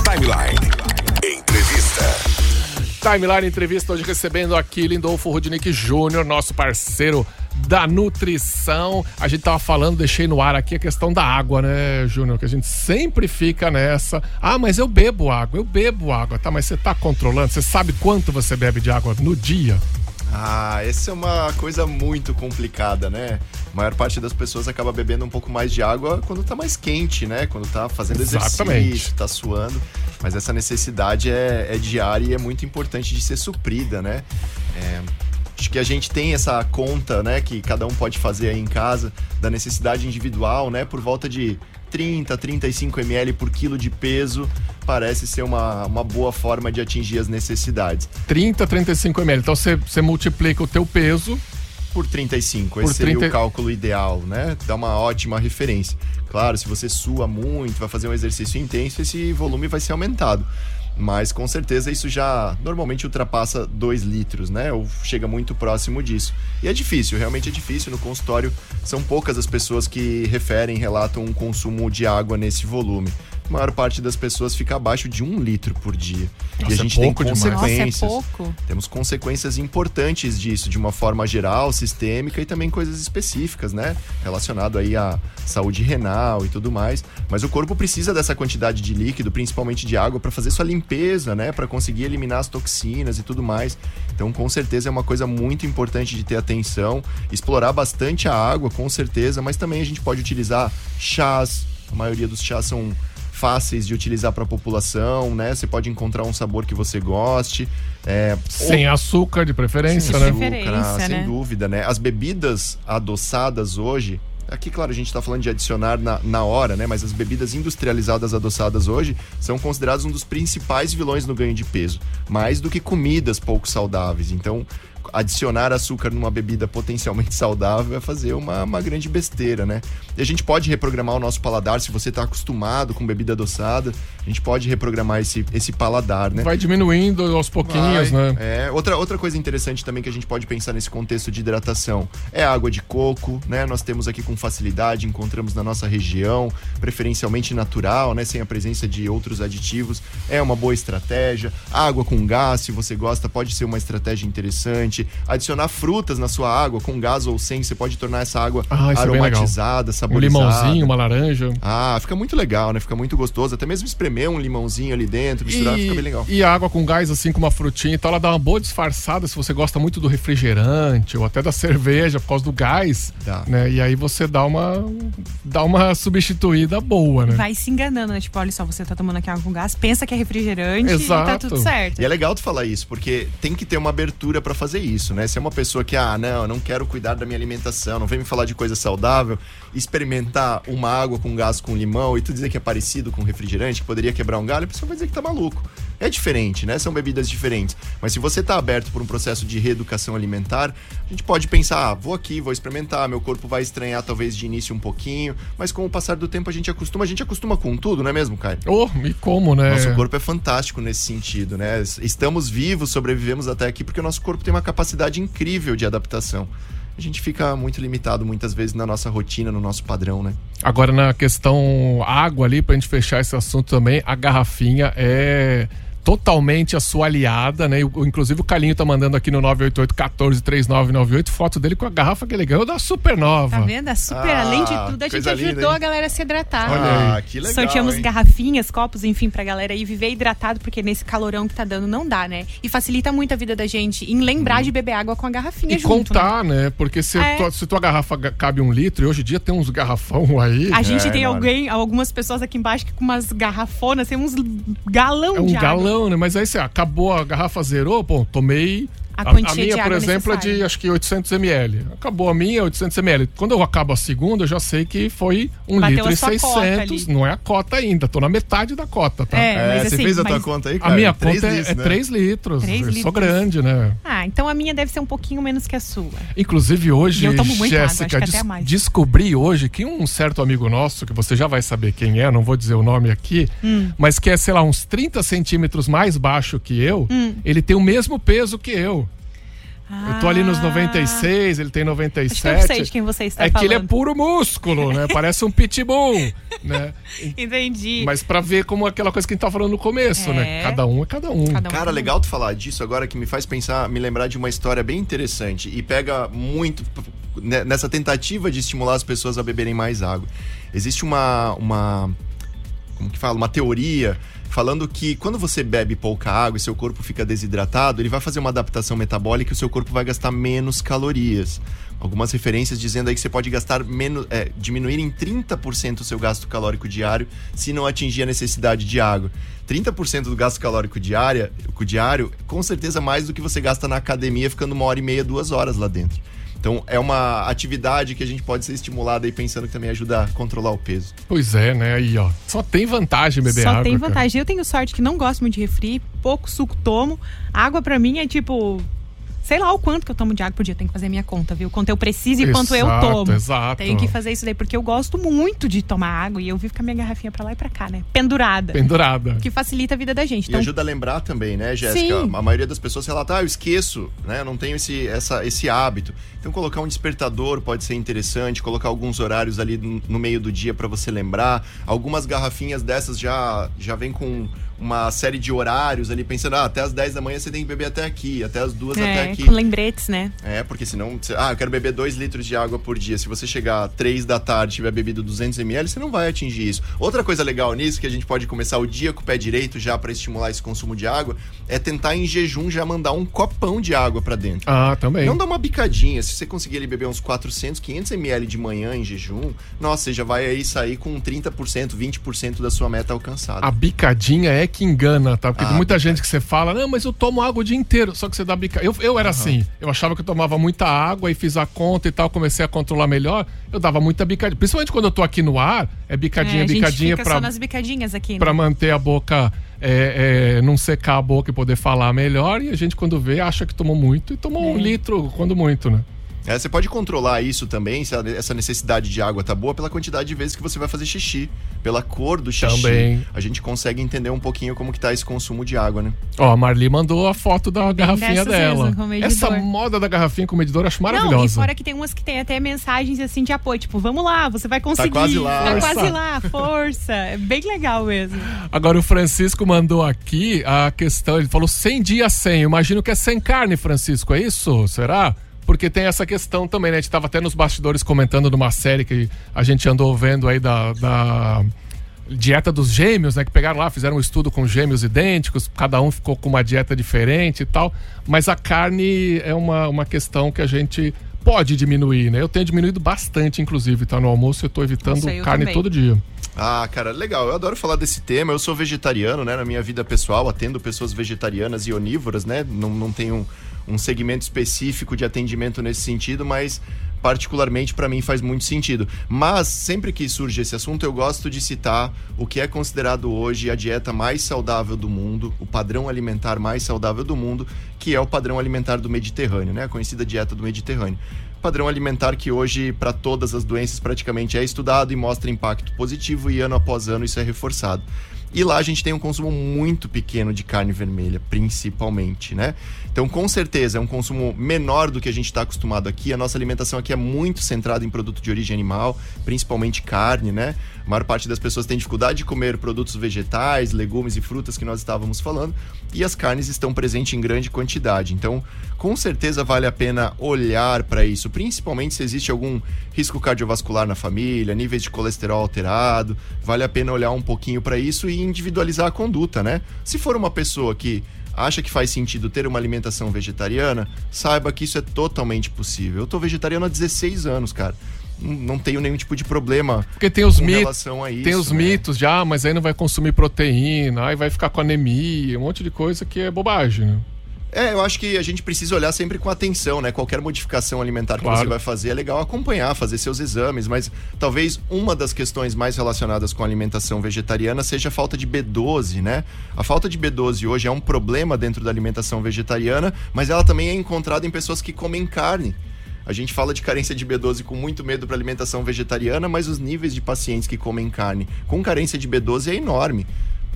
Timeline. Entrevista. Timeline Entrevista hoje recebendo aqui Lindolfo Rudnick Júnior, nosso parceiro da nutrição. A gente tava falando, deixei no ar aqui a questão da água, né, Júnior? Que a gente sempre fica nessa. Ah, mas eu bebo água, eu bebo água, tá? Mas você tá controlando? Você sabe quanto você bebe de água no dia? Ah, essa é uma coisa muito complicada, né? A maior parte das pessoas acaba bebendo um pouco mais de água quando tá mais quente, né? Quando tá fazendo Exatamente. exercício, tá suando. Mas essa necessidade é, é diária e é muito importante de ser suprida, né? É, acho que a gente tem essa conta, né? Que cada um pode fazer aí em casa, da necessidade individual, né? Por volta de 30, 35 ml por quilo de peso, parece ser uma, uma boa forma de atingir as necessidades. 30, 35 ml. Então você, você multiplica o teu peso. Por 35, Por esse seria 30 o cálculo ideal, né? Dá uma ótima referência. Claro, se você sua muito, vai fazer um exercício intenso, esse volume vai ser aumentado. Mas com certeza isso já normalmente ultrapassa 2 litros, né? Ou chega muito próximo disso. E é difícil, realmente é difícil. No consultório são poucas as pessoas que referem, relatam um consumo de água nesse volume. A maior parte das pessoas fica abaixo de um litro por dia. e Nossa, a é gente tem pouco demais. consequências. Nossa, é pouco. Temos consequências importantes disso, de uma forma geral, sistêmica e também coisas específicas, né? Relacionado aí à saúde renal e tudo mais. Mas o corpo precisa dessa quantidade de líquido, principalmente de água, para fazer sua limpeza, né? Para conseguir eliminar as toxinas e tudo mais. Então, com certeza é uma coisa muito importante de ter atenção, explorar bastante a água, com certeza, mas também a gente pode utilizar chás. A maioria dos chás são fáceis de utilizar para a população, né? Você pode encontrar um sabor que você goste. É, Sem açúcar, de preferência, sem né? açúcar, Preferência, sem né? dúvida, né? As bebidas adoçadas hoje, aqui, claro, a gente está falando de adicionar na, na hora, né? Mas as bebidas industrializadas adoçadas hoje são consideradas um dos principais vilões no ganho de peso, mais do que comidas pouco saudáveis. Então, adicionar açúcar numa bebida potencialmente saudável é fazer uma, uma grande besteira, né? E a gente pode reprogramar o nosso paladar, se você está acostumado com bebida adoçada, a gente pode reprogramar esse, esse paladar, né? Vai diminuindo aos pouquinhos, Vai. né? É, outra, outra coisa interessante também que a gente pode pensar nesse contexto de hidratação é a água de coco, né? Nós temos aqui com facilidade, encontramos na nossa região, preferencialmente natural, né? Sem a presença de outros aditivos. É uma boa estratégia. Água com gás, se você gosta, pode ser uma estratégia interessante. Adicionar frutas na sua água, com gás ou sem, você pode tornar essa água Ah, é aromatizada, Um saborizada. limãozinho, uma laranja. Ah, fica muito legal, né? Fica muito gostoso. Até mesmo espremer um limãozinho ali dentro, misturar, fica bem legal. e a água com gás, assim, com uma frutinha e tal, ela dá uma boa disfarçada se você gosta muito do refrigerante ou até da cerveja por causa do gás. Dá. Né? E aí você dá uma, dá uma substituída boa, né? Vai se enganando, né? Tipo, olha só, você tá tomando aqui água com gás, pensa que é refrigerante e tá Exato. tudo certo. E é legal tu falar isso, porque tem que ter uma abertura pra fazer isso, né? Se é uma pessoa que, ah, não, não quero cuidar da minha alimentação, não vem me falar de coisa saudável, experimentar uma água com gás com limão e tu dizer que é parecido com refrigerante, que poderia quebrar um galho, a pessoa vai dizer que tá maluco. É diferente, né? São bebidas diferentes. Mas se você tá aberto por um processo de reeducação alimentar, a gente pode pensar, ah, vou aqui, vou experimentar, meu corpo vai estranhar talvez de início um pouquinho, mas com o passar do tempo a gente acostuma, a gente acostuma com tudo, não é mesmo, Caio? Oh, e como, né? Nosso corpo é fantástico nesse sentido, né? Estamos vivos, sobrevivemos até aqui porque o nosso corpo tem uma capacidade incrível de adaptação. A gente fica muito limitado muitas vezes na nossa rotina, no nosso padrão, né? Agora, na questão água ali, pra gente fechar esse assunto também, a garrafinha é totalmente a sua aliada, né? Inclusive o Calinho tá mandando aqui no 988-143998 foto dele com a garrafa que ele ganhou da Supernova. Tá vendo? É super, Ah, além de tudo, a gente ajudou linda, a galera a se hidratar. Olha aí. que legal, Sorteamos hein? garrafinhas, copos, enfim, pra galera aí viver hidratado, porque nesse calorão que tá dando não dá, né? E facilita muito a vida da gente em lembrar de beber água com a garrafinha E junto. né? contar, né? Porque se, É. tua, se tua garrafa ga- cabe um litro, e hoje em dia tem uns garrafão <laughs> aí. A gente É, tem enorme. alguém, algumas pessoas aqui embaixo que com umas garrafonas, tem uns galão É um de água. Galão, né? Mas aí você acabou, a garrafa zerou, pô, tomei. A quantia minha, de por exemplo, é necessária. de acho que 800 ml. Acabou a minha, 800 ml. Quando eu acabo a segunda, eu já sei que foi um Bateu litro a e sua cota 600. ali. Não é a cota ainda, tô na metade da cota, tá? É, mas você assim, fez a tua conta aí, A cara? minha Três conta é- litros, é né? 3 litros. Três eu sou litros. grande, né? Ah, então a minha deve ser um pouquinho menos que a sua. Inclusive hoje, Jéssica, des- descobri hoje que um certo amigo nosso, que você já vai saber quem é, não vou dizer o nome aqui, Hum. mas que é, sei lá, uns 30 centímetros mais baixo que eu, Hum. ele tem o mesmo peso que eu. Eu tô ali nos Ah. 96, ele tem 97. Acho que eu sei de quem você está é que ele é falando. puro músculo, né? Parece um pitbull, <laughs> né? Entendi. Mas pra ver como aquela coisa que a gente tá falando no começo, É. né? Cada um é cada um. Cada um Cara, legal tu falar disso agora que me faz pensar, me lembrar de uma história bem interessante e pega muito né, nessa tentativa de estimular as pessoas a beberem mais água. Existe uma uma como que fala, uma teoria falando que quando você bebe pouca água e seu corpo fica desidratado, ele vai fazer uma adaptação metabólica e o seu corpo vai gastar menos calorias. Algumas referências dizendo aí que você pode gastar menos, é, diminuir em 30% o seu gasto calórico diário se não atingir a necessidade de água. 30% do gasto calórico diário, diário, com certeza mais do que você gasta na academia ficando uma hora e meia, duas horas lá dentro. Então é uma atividade que a gente pode ser estimulada aí pensando que também ajuda a controlar o peso. Pois é, né? Aí, ó. Só tem vantagem beber Só água. tem cara. vantagem. Eu tenho sorte que não gosto muito de refri, pouco suco tomo. Água pra mim é tipo. Sei lá o quanto que eu tomo de água por dia. Tem que fazer a minha conta, viu? Quanto eu preciso e quanto eu Exato, tomo. exato. Tenho que fazer isso daí, porque eu gosto muito de tomar água e eu vivo com a minha garrafinha pra lá e pra cá, né? Pendurada. Pendurada. Que facilita a vida da gente. E Então, ajuda a lembrar também, né, Jéssica? A maioria das pessoas relata, ah, eu esqueço, né? Eu não tenho esse, essa, esse hábito. Então colocar um despertador pode ser interessante, colocar alguns horários ali no, no meio do dia para você lembrar. Algumas garrafinhas dessas já, já vem com uma série de horários ali, pensando, ah, até as 10 da manhã você tem que beber até aqui, até as duas até é, aqui. com lembretes, né? É, porque senão, você- ah, eu quero beber 2 litros de água por dia. Se você chegar 3 da tarde e tiver bebido 200 ml, você não vai atingir isso. Outra coisa legal nisso, que a gente pode começar o dia com o pé direito já para estimular esse consumo de água, é tentar em jejum já mandar um copão de água para dentro. Ah, também. Não dá uma bicadinha. Se você conseguir ali beber uns 400, 500 ml de manhã em jejum, nossa, você já vai aí sair com 30%, 20% da sua meta alcançada. A bicadinha é que engana, tá? Porque Ah, tem muita gente que você fala, não, mas eu tomo água o dia inteiro, só que você dá bica. Eu, eu era assim, eu achava que eu tomava muita água e fiz a conta e tal, comecei a controlar melhor, eu dava muita bicadinha. Principalmente quando eu tô aqui no ar, é bicadinha, É, a gente bicadinha fica pra, só nas bicadinhas aqui, né? pra manter a boca, é, é, não secar a boca e poder falar melhor. E a gente, quando vê, acha que tomou muito e tomou É. um litro, quando muito, né? É, você pode controlar isso também, se essa necessidade de água tá boa, pela quantidade de vezes que você vai fazer xixi. Pela cor do xixi. Também. A gente consegue entender um pouquinho como que tá esse consumo de água, né? Ó, a Marli mandou a foto da garrafinha dessas dela. Essa moda da garrafinha com medidor eu acho Não, e maravilhosa. fora que tem umas que tem até mensagens assim de apoio, tipo, vamos lá, você vai conseguir. quase lá. Tá Força. quase lá, força. É bem legal mesmo. Agora o Francisco mandou aqui a questão, ele falou 100 dias sem. Eu imagino que é sem carne, Francisco, é isso? Será? Porque tem essa questão também, né? A gente tava até nos bastidores comentando numa série que a gente andou vendo aí da, da dieta dos gêmeos, né? Que pegaram lá, fizeram um estudo com gêmeos idênticos, cada um ficou com uma dieta diferente e tal. Mas a carne é uma, uma questão que a gente pode diminuir, né? Eu tenho diminuído bastante, inclusive, tá? No almoço eu tô evitando eu carne também. todo dia. Ah, cara, legal. Eu adoro falar desse tema. Eu sou vegetariano, né? Na minha vida pessoal, atendo pessoas vegetarianas e onívoras, né? Não, não tenho um, segmento específico de atendimento nesse sentido, mas particularmente para mim faz muito sentido. Mas sempre que surge esse assunto, eu gosto de citar o que é considerado hoje a dieta mais saudável do mundo, o padrão alimentar mais saudável do mundo, que é o padrão alimentar do Mediterrâneo, né? A conhecida dieta do Mediterrâneo padrão alimentar que hoje, para todas as doenças, praticamente é estudado e mostra impacto positivo, e ano após ano isso é reforçado. E lá a gente tem um consumo muito pequeno de carne vermelha, principalmente, né? Então, com certeza, é um consumo menor do que a gente está acostumado aqui. A nossa alimentação aqui é muito centrada em produto de origem animal, principalmente carne, né? A maior parte das pessoas tem dificuldade de comer produtos vegetais, legumes e frutas que nós estávamos falando, e as carnes estão presentes em grande quantidade. Então, com certeza vale a pena olhar para isso, principalmente se existe algum risco cardiovascular na família, níveis de colesterol alterado, vale a pena olhar um pouquinho para isso e individualizar a conduta, né? Se for uma pessoa que acha que faz sentido ter uma alimentação vegetariana, saiba que isso é totalmente possível. Eu tô vegetariano há 16 anos, cara. Não- tenho nenhum tipo de problema Porque tem os mitos. relação a isso. tem os né? mitos já, mas aí não vai consumir proteína, aí vai ficar com anemia, um monte de coisa que é bobagem, né? É, eu acho que a gente precisa olhar sempre com atenção, né? Qualquer modificação alimentar que Claro. você vai fazer é legal acompanhar, fazer seus exames, mas talvez uma das questões mais relacionadas com a alimentação vegetariana seja a falta de B12, né? A falta de B12 hoje é um problema dentro da alimentação vegetariana, mas ela também é encontrada em pessoas que comem carne. A gente fala de carência de B12 com muito medo para alimentação vegetariana, mas os níveis de pacientes que comem carne com carência de B12 é enorme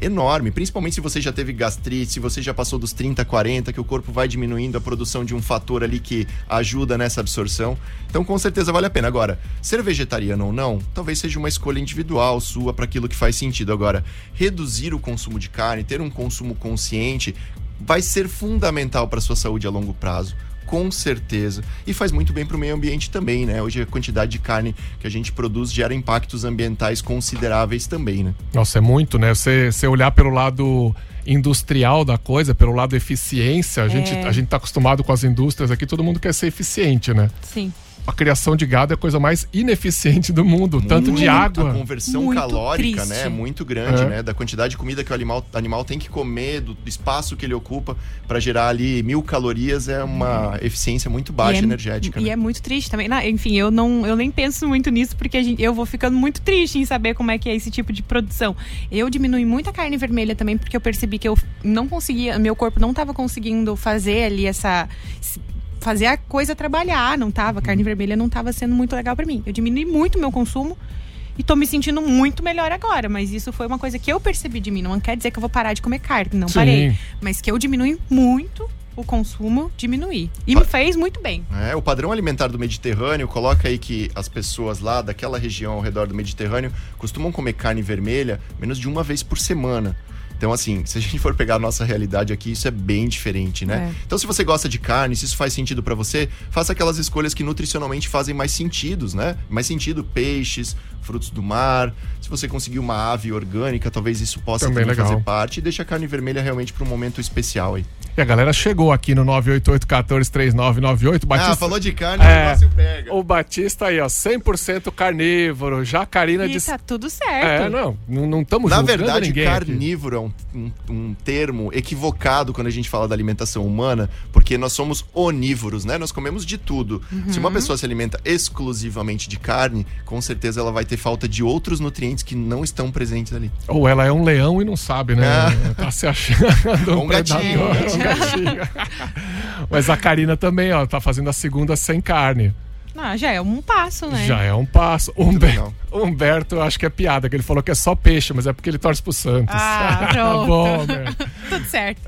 enorme, principalmente se você já teve gastrite, se você já passou dos 30, 40, que o corpo vai diminuindo a produção de um fator ali que ajuda nessa absorção. Então, com certeza vale a pena. Agora, ser vegetariano ou não, talvez seja uma escolha individual sua para aquilo que faz sentido. Agora, reduzir o consumo de carne, ter um consumo consciente, vai ser fundamental para sua saúde a longo prazo. Com certeza. E faz muito bem para o meio ambiente também, né? Hoje a quantidade de carne que a gente produz gera impactos ambientais consideráveis também, né? Nossa, é muito, né? Você, você olhar pelo lado industrial da coisa, pelo lado eficiência, a, gente, É. a gente tá acostumado com as indústrias aqui, todo mundo quer ser eficiente, né? Sim. A criação de gado é a coisa mais ineficiente do mundo, tanto de Muito. água. A conversão Muito calórica, triste. né, é muito grande, É. né? Da quantidade de comida que o animal, animal tem que comer, do espaço que ele ocupa para gerar ali mil calorias é uma eficiência muito baixa e é, energética. E né? é muito triste também. Não, enfim, eu não eu nem penso muito nisso porque a gente- eu vou ficando muito triste em saber como é que é esse tipo de produção. Eu diminui muito a carne vermelha também porque eu percebi que eu não conseguia, meu corpo não estava conseguindo fazer ali essa fazer a coisa trabalhar, não tava, carne vermelha não tava sendo muito legal para mim. Eu diminui muito o meu consumo e tô me sentindo muito melhor agora, mas isso foi uma coisa que eu percebi de mim, não quer dizer que eu vou parar de comer carne, não Sim. parei, mas que eu diminui muito o consumo, diminuir. E me fez muito bem. É, o padrão alimentar do Mediterrâneo coloca aí que as pessoas lá daquela região ao redor do Mediterrâneo costumam comer carne vermelha menos de uma vez por semana. Então, assim, se a gente for pegar a nossa realidade aqui, isso é bem diferente, né? É. Então, se você gosta de carne, se isso faz sentido pra você, faça aquelas escolhas que nutricionalmente fazem mais sentidos, né? Mais sentido, peixes, frutos do mar. Se você conseguir uma ave orgânica, talvez isso possa Também também fazer parte e deixa a carne vermelha realmente para um momento especial aí. E a galera chegou aqui no 988-143998. Ah, Batista... falou de carne, É. o negócio pega. O Batista aí, ó, 100% carnívoro. Já a Karina E disse. tá tudo certo. É, não, não estamos Na verdade, ninguém. aqui. carnívoro é um, um- um termo equivocado quando a gente fala da alimentação humana, porque nós somos onívoros, né? Nós comemos de tudo. Uhum. Se uma pessoa se alimenta exclusivamente de carne, com certeza ela vai ter falta de outros nutrientes que não estão presentes ali. Ou ela é um leão e não sabe, né? Tá se achando <laughs> um, Um gatinho, predador, um um gatinho. <laughs> Mas a Karina também, ó, tá fazendo a segunda sem carne. Não, já é um passo, né? Já é um passo. Humber- legal. Humberto, eu acho que é piada, que ele falou que é só peixe, mas é porque ele torce pro Santos. Ah, <laughs> pronto. Bom, Humberto. <laughs> Tudo certo.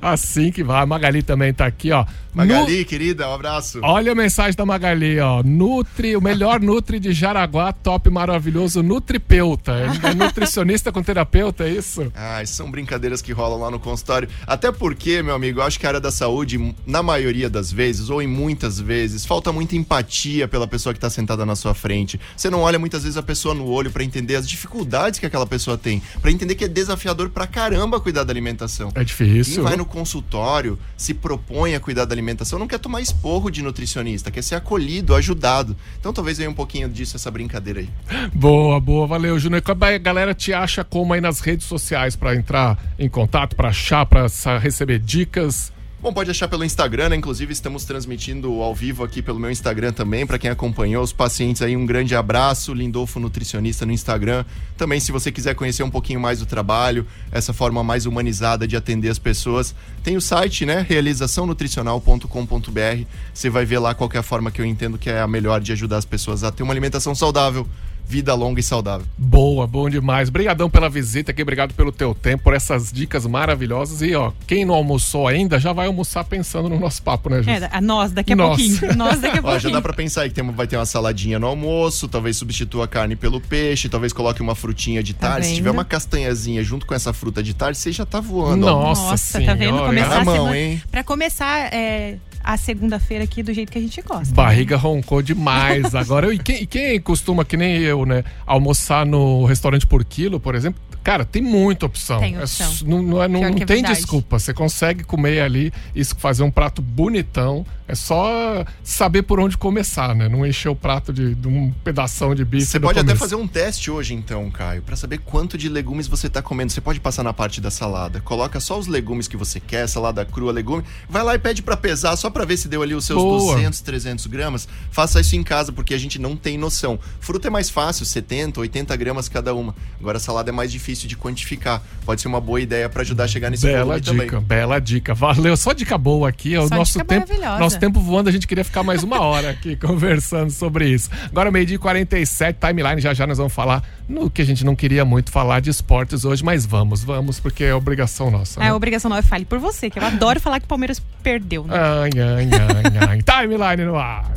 Assim que vai. A Magali também tá aqui, ó. Magali, querida, um abraço. Olha a mensagem da Magali, ó. Nutri, o melhor Nutri de Jaraguá, top maravilhoso, Nutripeuta. É nutricionista com terapeuta, é isso? Ah, são brincadeiras que rolam lá no consultório. Até porque, meu amigo, eu acho que a área da saúde, na maioria das vezes, ou em muitas vezes, falta muita empatia pela pessoa que tá sentada na sua frente. Você não olha muitas vezes a pessoa no olho pra entender as dificuldades que aquela pessoa tem, Pra entender que é desafiador pra caramba cuidar da alimentação. É difícil. Quem vai no consultório, se propõe a cuidar da alimentação, não quer tomar esporro de nutricionista, quer ser acolhido, ajudado. Então talvez venha um pouquinho disso, essa brincadeira aí. Boa, boa, valeu, Júnior. A galera te acha como aí nas redes sociais pra entrar em contato, pra achar, pra sa- receber dicas? Bom, pode achar pelo Instagram, né? Inclusive estamos transmitindo ao vivo aqui pelo meu Instagram também, para quem acompanhou os pacientes aí, um grande abraço, Lindolfo Nutricionista no Instagram. Também se você quiser conhecer um pouquinho mais do trabalho, essa forma mais humanizada de atender as pessoas, tem o site, né? realizaçãonutricional.com.br. Você vai ver lá qual é a forma que eu entendo que é a melhor de ajudar as pessoas a ter uma alimentação saudável, vida longa e saudável. Boa, bom demais. Obrigadão pela visita aqui, obrigado pelo teu tempo, por essas dicas maravilhosas. E ó, quem não almoçou ainda já vai almoçar pensando no nosso papo, né, Júnior? É, a nós daqui a Nossa. pouquinho. <laughs> Nós daqui a Ó, pouquinho. já dá pra pensar aí que tem, vai ter uma saladinha no almoço, talvez substitua a carne pelo peixe, talvez coloque uma frutinha de Tá tarde. Se vendo? tiver uma castanhazinha junto com essa fruta de tarde, você já tá voando. ó. Nossa, Nossa, tá vendo? Começar Na a mão, semana- hein? Pra começar é, a segunda-feira aqui do jeito que a gente gosta. Barriga roncou demais agora. E quem, quem costuma, que nem eu, né, almoçar no restaurante por quilo, por exemplo, cara, tem muita opção. Tem É opção. não não, é- não- não que é tem verdade. desculpa. Você consegue comer ali e fazer um prato bonitão. É só saber por onde começar, né? Não encher o prato de, de um pedação de bife. Você pode até começo. fazer um teste hoje, então, Caio, pra saber quanto de legumes você tá comendo. Você pode passar na parte da salada. Coloca só os legumes que você quer, salada crua, legume. Vai lá e pede pra pesar, só pra ver se deu ali os seus Boa. 200, 300 gramas. Faça isso em casa, porque a gente não tem noção. Fruta é mais fácil, 70, 80 gramas cada uma. Agora, salada é mais difícil de quantificar. Pode ser uma boa ideia pra ajudar a chegar nesse Bela volume dica, também. bela dica. Valeu. Só dica boa aqui. O Só nosso dica tempo, nosso tempo voando, a gente queria ficar mais uma hora aqui <laughs> conversando sobre isso. Agora, meio-dia e 47, timeline. Já já nós vamos falar no que a gente não queria muito falar de esportes hoje, mas vamos, vamos, porque é obrigação nossa. É, Né? a obrigação não é fale por você, que eu adoro falar que o Palmeiras perdeu. Né? Ai, ai, ai, ai. <laughs> Timeline no ar.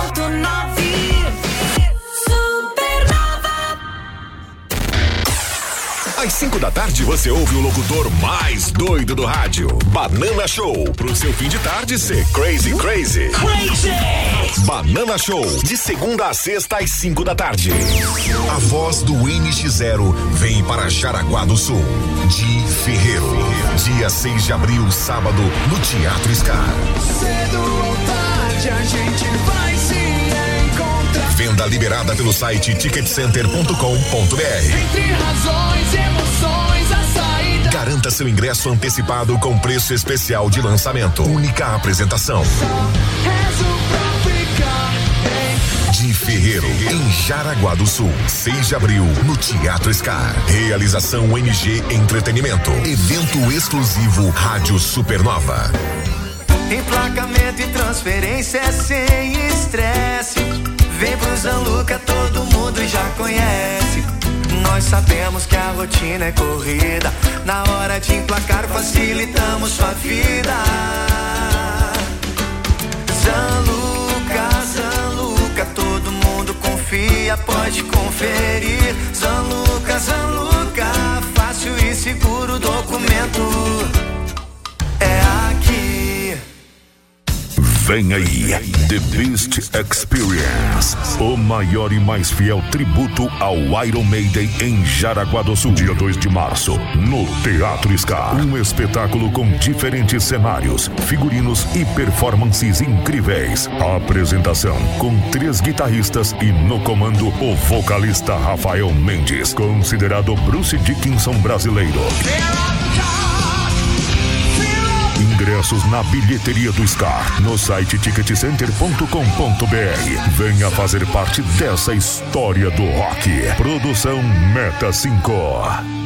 101.9 Às 5 da tarde você ouve o locutor mais doido do rádio. Banana Show. Pro seu fim de tarde ser crazy, crazy. Banana Show. De segunda a sexta às 5 da tarde. A voz do NX0 vem para Jaraguá do Sul. De Ferreiro. Dia 6 de abril, sábado, no Teatro Scar. Cedo ou tarde a gente vai se. Venda liberada pelo site ticketcenter.com.br. Entre razões, emoções, a saída. Garanta seu ingresso antecipado com preço especial de lançamento. Única apresentação. De Ferreiro, em Jaraguá do Sul. 6 de abril, no Teatro Scar. Realização MG Entretenimento. Evento exclusivo Rádio Supernova. Emplacamento e transferência é sem estresse. Vem pro Zanluca, todo mundo já conhece. Nós sabemos que a rotina é corrida. Na hora de emplacar, facilitamos sua vida. Zanluca, Zanluca, todo mundo confia, pode conferir. Zanluca, Zanluca, fácil e seguro documento. Vem aí, The Beast Experience, o maior e mais fiel tributo ao Iron Maiden em Jaraguá do Sul, dia 2 de março, no Teatro Scar. Um espetáculo com diferentes cenários, figurinos e performances incríveis. A apresentação com três guitarristas e no comando o vocalista Rafael Mendes, considerado Bruce Dickinson brasileiro. Ingressos na bilheteria do Scar, no site ticketcenter.com.br. Venha fazer parte dessa história do rock. Produção Meta 5.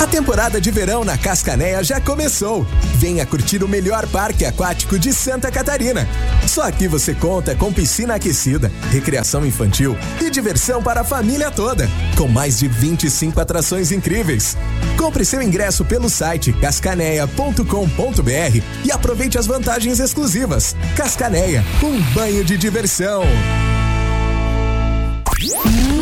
A temporada de verão na Cascanéia já começou. Venha curtir o melhor parque aquático de Santa Catarina. Só aqui você conta com piscina aquecida, recreação infantil e diversão para a família toda, com mais de 25 atrações incríveis. Compre seu ingresso pelo site cascaneia.com.br e aproveite as vantagens exclusivas. Cascaneia, um banho de diversão.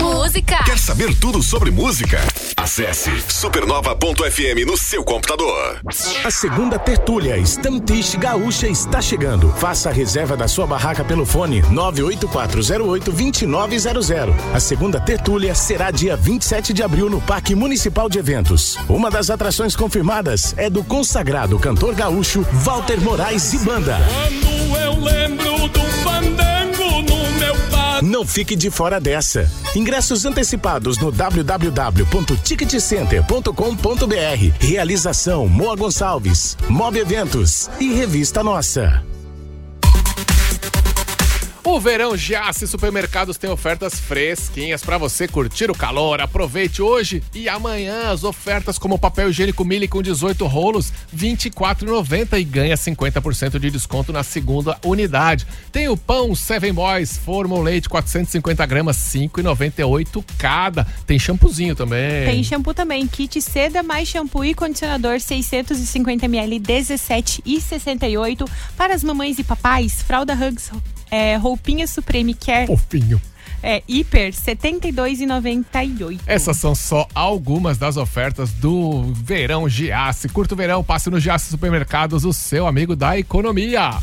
Música. Quer saber tudo sobre música? Acesse supernova.fm no seu computador. A segunda tertúlia Stamptish Gaúcha está chegando. Faça a reserva da sua barraca pelo fone 98408-2900. A segunda tertúlia será dia 27 de abril no Parque Municipal de Eventos. Uma das atrações confirmadas é do consagrado cantor gaúcho Walter Moraes e Banda. Quando eu lembro do bar. Não fique de fora dessa. Ingressos antecipados no www.ticketcenter.com.br. Realização Moa Gonçalves, Mob Eventos e Revista Nossa. O verão Giasse Supermercados tem ofertas fresquinhas para você curtir o calor. Aproveite hoje e amanhã as ofertas como papel higiênico Mili com 18 rolos, R$ 24,90 e ganha 50% de desconto na segunda unidade. Tem o pão Seven Boys Formal Leite 450 gramas, 5,98 cada. Tem shampoozinho também. Tem shampoo também, kit seda mais shampoo e condicionador 650 ml 17,68 para as mamães e papais. Fralda Hugs é, roupinha Supreme Care. Fofinho. É, hiper, R$ 72,98. Essas são só algumas das ofertas do Verão Giasse. Curta o verão, passe no Giasse Supermercados, o seu amigo da economia.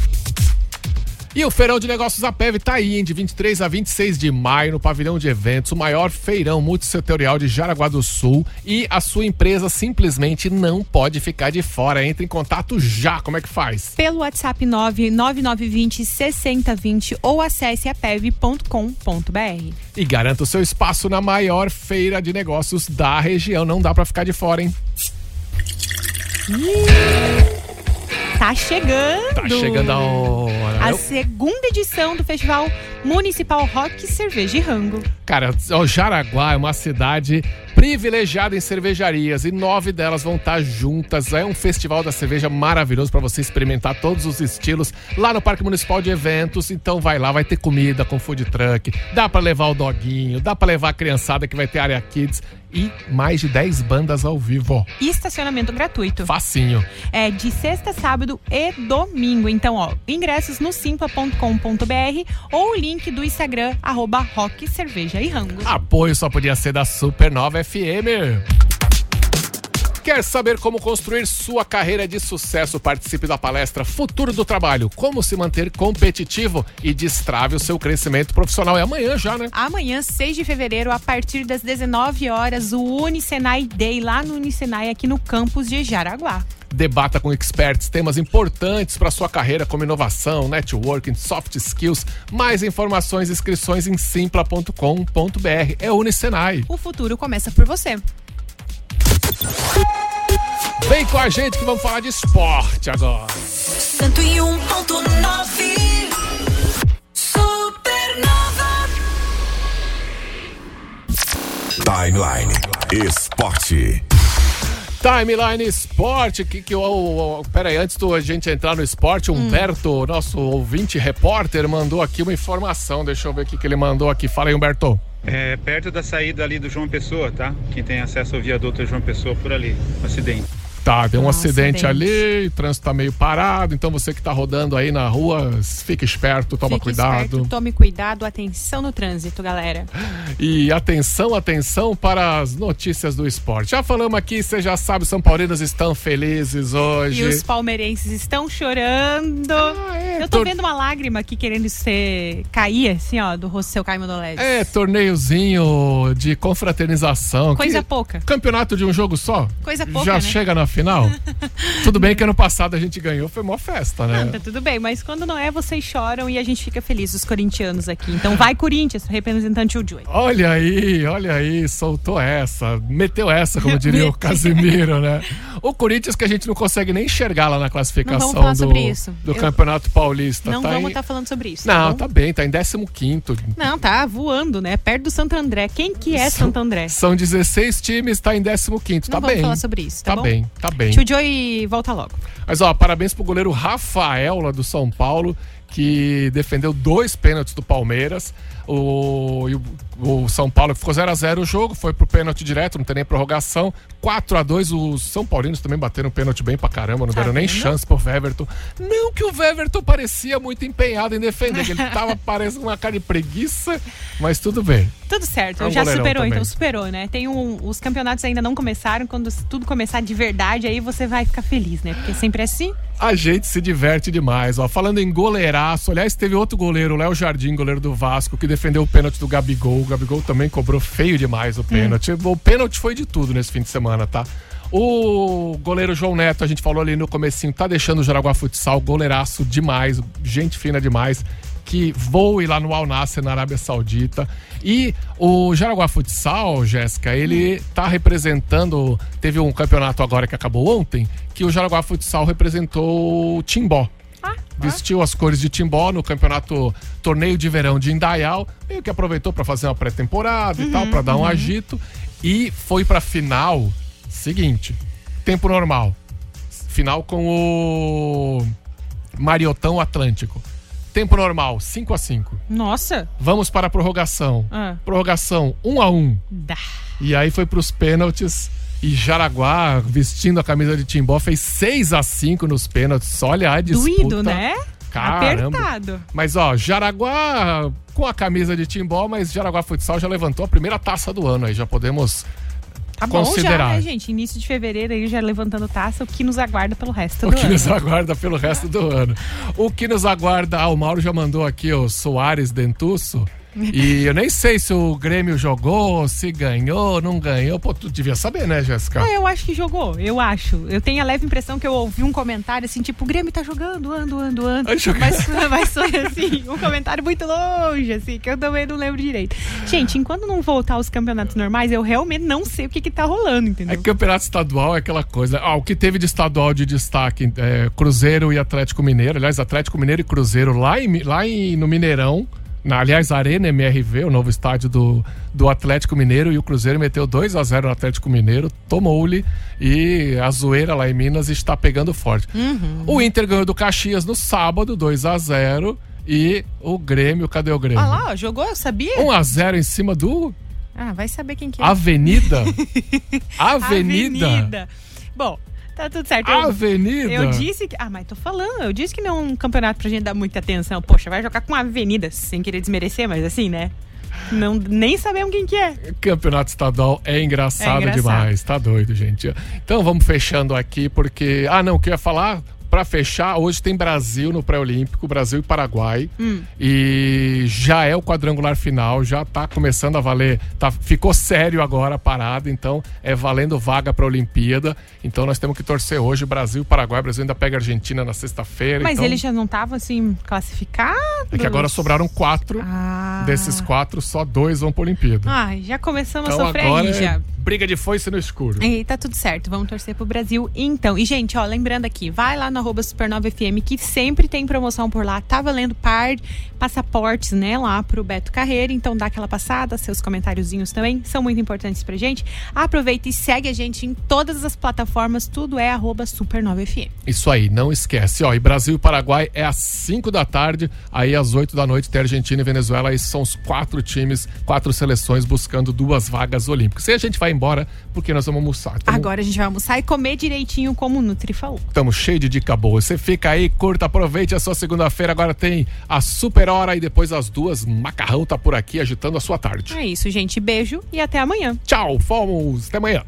E o Feirão de Negócios APEV tá aí, hein? De 23 a 26 de maio, no pavilhão de eventos, o maior feirão multissetorial de Jaraguá do Sul. E a sua empresa simplesmente não pode ficar de fora. Entre em contato já. Como é que faz? Pelo WhatsApp 99920 6020 ou acesse apev.com.br. E garanta o seu espaço na maior feira de negócios da região. Não dá pra ficar de fora, hein? Tá chegando. Tá chegando a hora. A segunda edição do Festival Municipal Rock, Cerveja e Rango. Cara, o Jaraguá é uma cidade privilegiada em cervejarias e nove delas vão estar juntas. É um festival da cerveja maravilhoso para você experimentar todos os estilos lá no Parque Municipal de Eventos. Então vai lá, vai ter comida com food truck, dá para levar o doguinho, dá para levar a criançada que vai ter área kids e mais de 10 bandas ao vivo. E estacionamento gratuito. Facinho. É de sexta, sábado e domingo. Então, ó, ingressos no simpla.com.br ou o link do Instagram, arroba Rock, Cerveja e Rango. Apoio só podia ser da Supernova FM. Quer saber como construir sua carreira de sucesso? Participe da palestra Futuro do Trabalho. Como se manter competitivo e destrave o seu crescimento profissional. É amanhã já, né? Amanhã, 6 de fevereiro, a partir das 19 horas, o Unicenai Day lá no Unicenai, aqui no campus de Jaraguá. Debata com experts temas importantes para sua carreira, como inovação, networking, soft skills. Mais informações e inscrições em simpla.com.br. É Unicenai. O futuro começa por você. Vem com a gente que vamos falar de esporte agora. 101.9 Supernova Timeline Esporte. Timeline Esporte, que que o. Pera aí, antes da gente entrar no esporte, Hum. Humberto, nosso ouvinte repórter, mandou aqui uma informação. Deixa eu ver o que que ele mandou aqui. Fala aí, Humberto. É perto da saída ali do João Pessoa, tá? Quem tem acesso ao viaduto é João Pessoa por ali, acidente. Tá, deu um Um acidente, acidente. ali, o trânsito tá meio parado, então você que tá rodando aí na rua, fique esperto, toma Fique cuidado. esperto, tome cuidado, atenção no trânsito, galera. E atenção, atenção para as notícias do esporte. Já falamos aqui, você já sabe, os São Paulinos estão felizes hoje. E os palmeirenses estão chorando. Eu tô tor- vendo uma lágrima aqui querendo ser cair, assim, ó, do rosto do seu Caimo Dolés. É, torneiozinho de confraternização. Coisa que- pouca. Campeonato de um jogo só? Coisa pouca, Já né? chega na final? Tudo bem que ano passado a gente ganhou, foi mó festa, né? Não, tá tudo bem, mas quando não é, vocês choram e a gente fica feliz, os corintianos aqui. Então vai, Corinthians, representante o Joey. Olha aí, olha aí, soltou essa, meteu essa, como diria o. <laughs> Casimiro, né? O Corinthians que a gente não consegue nem enxergar lá na classificação do, do Eu- Campeonato Paulista. Não tá vamos em- estar falando sobre isso. Não, bom? tá bem, tá em 15º. Não, tá voando, né? Perto do Santo André. Quem que é Santo André? São 16 times, tá em 15º, tá Não vamos bem. falar sobre isso, tá bom? bem, tá bem. Tio Joey volta logo. Mas ó, parabéns pro goleiro Rafael lá do São Paulo, que defendeu dois pênaltis do Palmeiras. O, o, São Paulo ficou 0 a 0 o jogo, foi pro pênalti direto, não tem nem prorrogação. 4 a 2 os São Paulinos também bateram pênalti bem pra caramba, não Tá deram nem vendo? chance pro Everton. Não que o Everton parecia muito empenhado em defender, que ele tava <laughs> parecendo uma cara de preguiça, mas tudo bem. Tudo certo, É um já superou, também. então superou, né? Tem um, os campeonatos ainda não começaram, quando tudo começar de verdade, aí você vai ficar feliz, né? Porque sempre é assim. A gente se diverte demais, ó. Falando em goleiraço, aliás, teve outro goleiro, o Léo Jardim, goleiro do Vasco, que defendeu o pênalti do Gabigol. O Gabigol também cobrou feio demais o pênalti. O pênalti foi de tudo nesse fim de semana, tá? O goleiro João Neto, a gente falou ali no comecinho, tá deixando o Jaraguá Futsal, goleiraço demais, gente fina demais, que voe lá no Al Nassr, na Arábia Saudita. E o Jaraguá Futsal, Jéssica, ele tá representando. Teve um campeonato agora que acabou ontem, que o Jaraguá Futsal representou o Timbó. Vestiu as cores de Timbó no campeonato Torneio de Verão de Indaial, meio que aproveitou para fazer uma pré-temporada e tal, para dar um uhum. agito. E foi pra final, seguinte, tempo normal. Final com o Mariotão Atlântico. Tempo normal, 5 a 5 Nossa! Vamos para a prorrogação. Ah. Prorrogação 1 a 1 Dá. E aí foi pros pênaltis. E Jaraguá, vestindo a camisa de Timbó, fez 6 a 5 nos pênaltis. Olha a disputa. Doído, né? Caramba. Apertado. Mas ó, Jaraguá com a camisa de Timbó, mas Jaraguá Futsal já levantou a primeira taça do ano aí. Já podemos Tá bom já, considerar. né, gente? Início de fevereiro aí já levantando taça, o que nos aguarda pelo resto O do que ano. nos aguarda pelo resto do ano. O que nos aguarda. Ah, o Mauro já mandou aqui o Soares Dentuço. E eu nem sei se o Grêmio jogou, se ganhou, não ganhou. Pô, tu devia saber, né, Jéssica? Ah, eu acho que jogou, eu acho. Eu tenho a leve impressão que eu ouvi um comentário assim, tipo, o Grêmio tá jogando, ando, ando, ando. Ai. Mas, mas foi assim, um comentário muito longe, assim, que eu também não lembro direito. Gente, enquanto não voltar aos campeonatos normais, eu realmente não sei o que que tá rolando, É entendeu? que campeonato estadual é aquela coisa. Ah, o que teve de estadual de destaque é Cruzeiro e Atlético Mineiro. Aliás, Atlético Mineiro e Cruzeiro lá, em, lá em, no Mineirão. Na, aliás, Arena MRV, o novo estádio do, do Atlético Mineiro. E o Cruzeiro meteu 2 a 0 no Atlético Mineiro, tomou-lhe. E a zoeira lá em Minas está pegando forte. Uhum. O Inter ganhou do Caxias no sábado, 2 a 0 E o Grêmio, cadê o Grêmio? Ah lá, jogou, eu sabia? 1 a 0 em cima do Ah, vai saber quem que é. Avenida. <laughs> Avenida. Avenida. Bom, tá tudo certo. Eu- Avenida. Eu disse que. Ah, mas tô falando. Eu disse que não é um campeonato pra gente dar muita atenção. Poxa, vai jogar com Avenida, sem querer desmerecer, mas assim, né? Não, nem sabemos quem que é. Campeonato estadual é engraçado, É engraçado. demais, tá doido, gente. Então vamos fechando aqui, porque. Ah, não, o que eu ia falar? Pra fechar, hoje tem Brasil no pré-olímpico, Brasil e Paraguai. Hum. E já é o quadrangular final, já tá começando a valer. Tá, ficou sério agora a parada, então é valendo vaga pra Olimpíada. Então nós temos que torcer hoje Brasil e Paraguai. O Brasil ainda pega a Argentina na sexta-feira. Mas então, eles já não estavam assim classificados? É que agora sobraram quatro. Ah. Desses quatro, só dois vão pra Olimpíada. Ai, já começamos então a sofrer agora aí já. é briga de foice no escuro. E tá tudo certo, vamos torcer pro Brasil então. E, gente, ó, lembrando aqui, vai lá no arroba Supernova FM, que sempre tem promoção por lá. Tá valendo par passaportes, né, lá pro Beto Carreira. Então dá aquela passada, seus comentáriozinhos também são muito importantes pra gente. Aproveita e segue a gente em todas as plataformas, tudo é arroba Supernova FM. Isso aí, não esquece. Ó, e Brasil e Paraguai é às 5 da tarde, aí às 8 da noite tem Argentina e Venezuela. Aí são os quatro times, quatro seleções buscando duas vagas olímpicas. E a gente vai embora, porque nós vamos almoçar. Tamo, Agora a gente vai almoçar e comer direitinho, como o Nutri falou. Estamos cheios de dica boa. Você fica aí, curta, aproveite a sua segunda-feira. Agora tem a super hora e depois as duas. Macarrão tá por aqui agitando a sua tarde. É isso, gente. Beijo e até amanhã. Tchau, fomos. Até amanhã.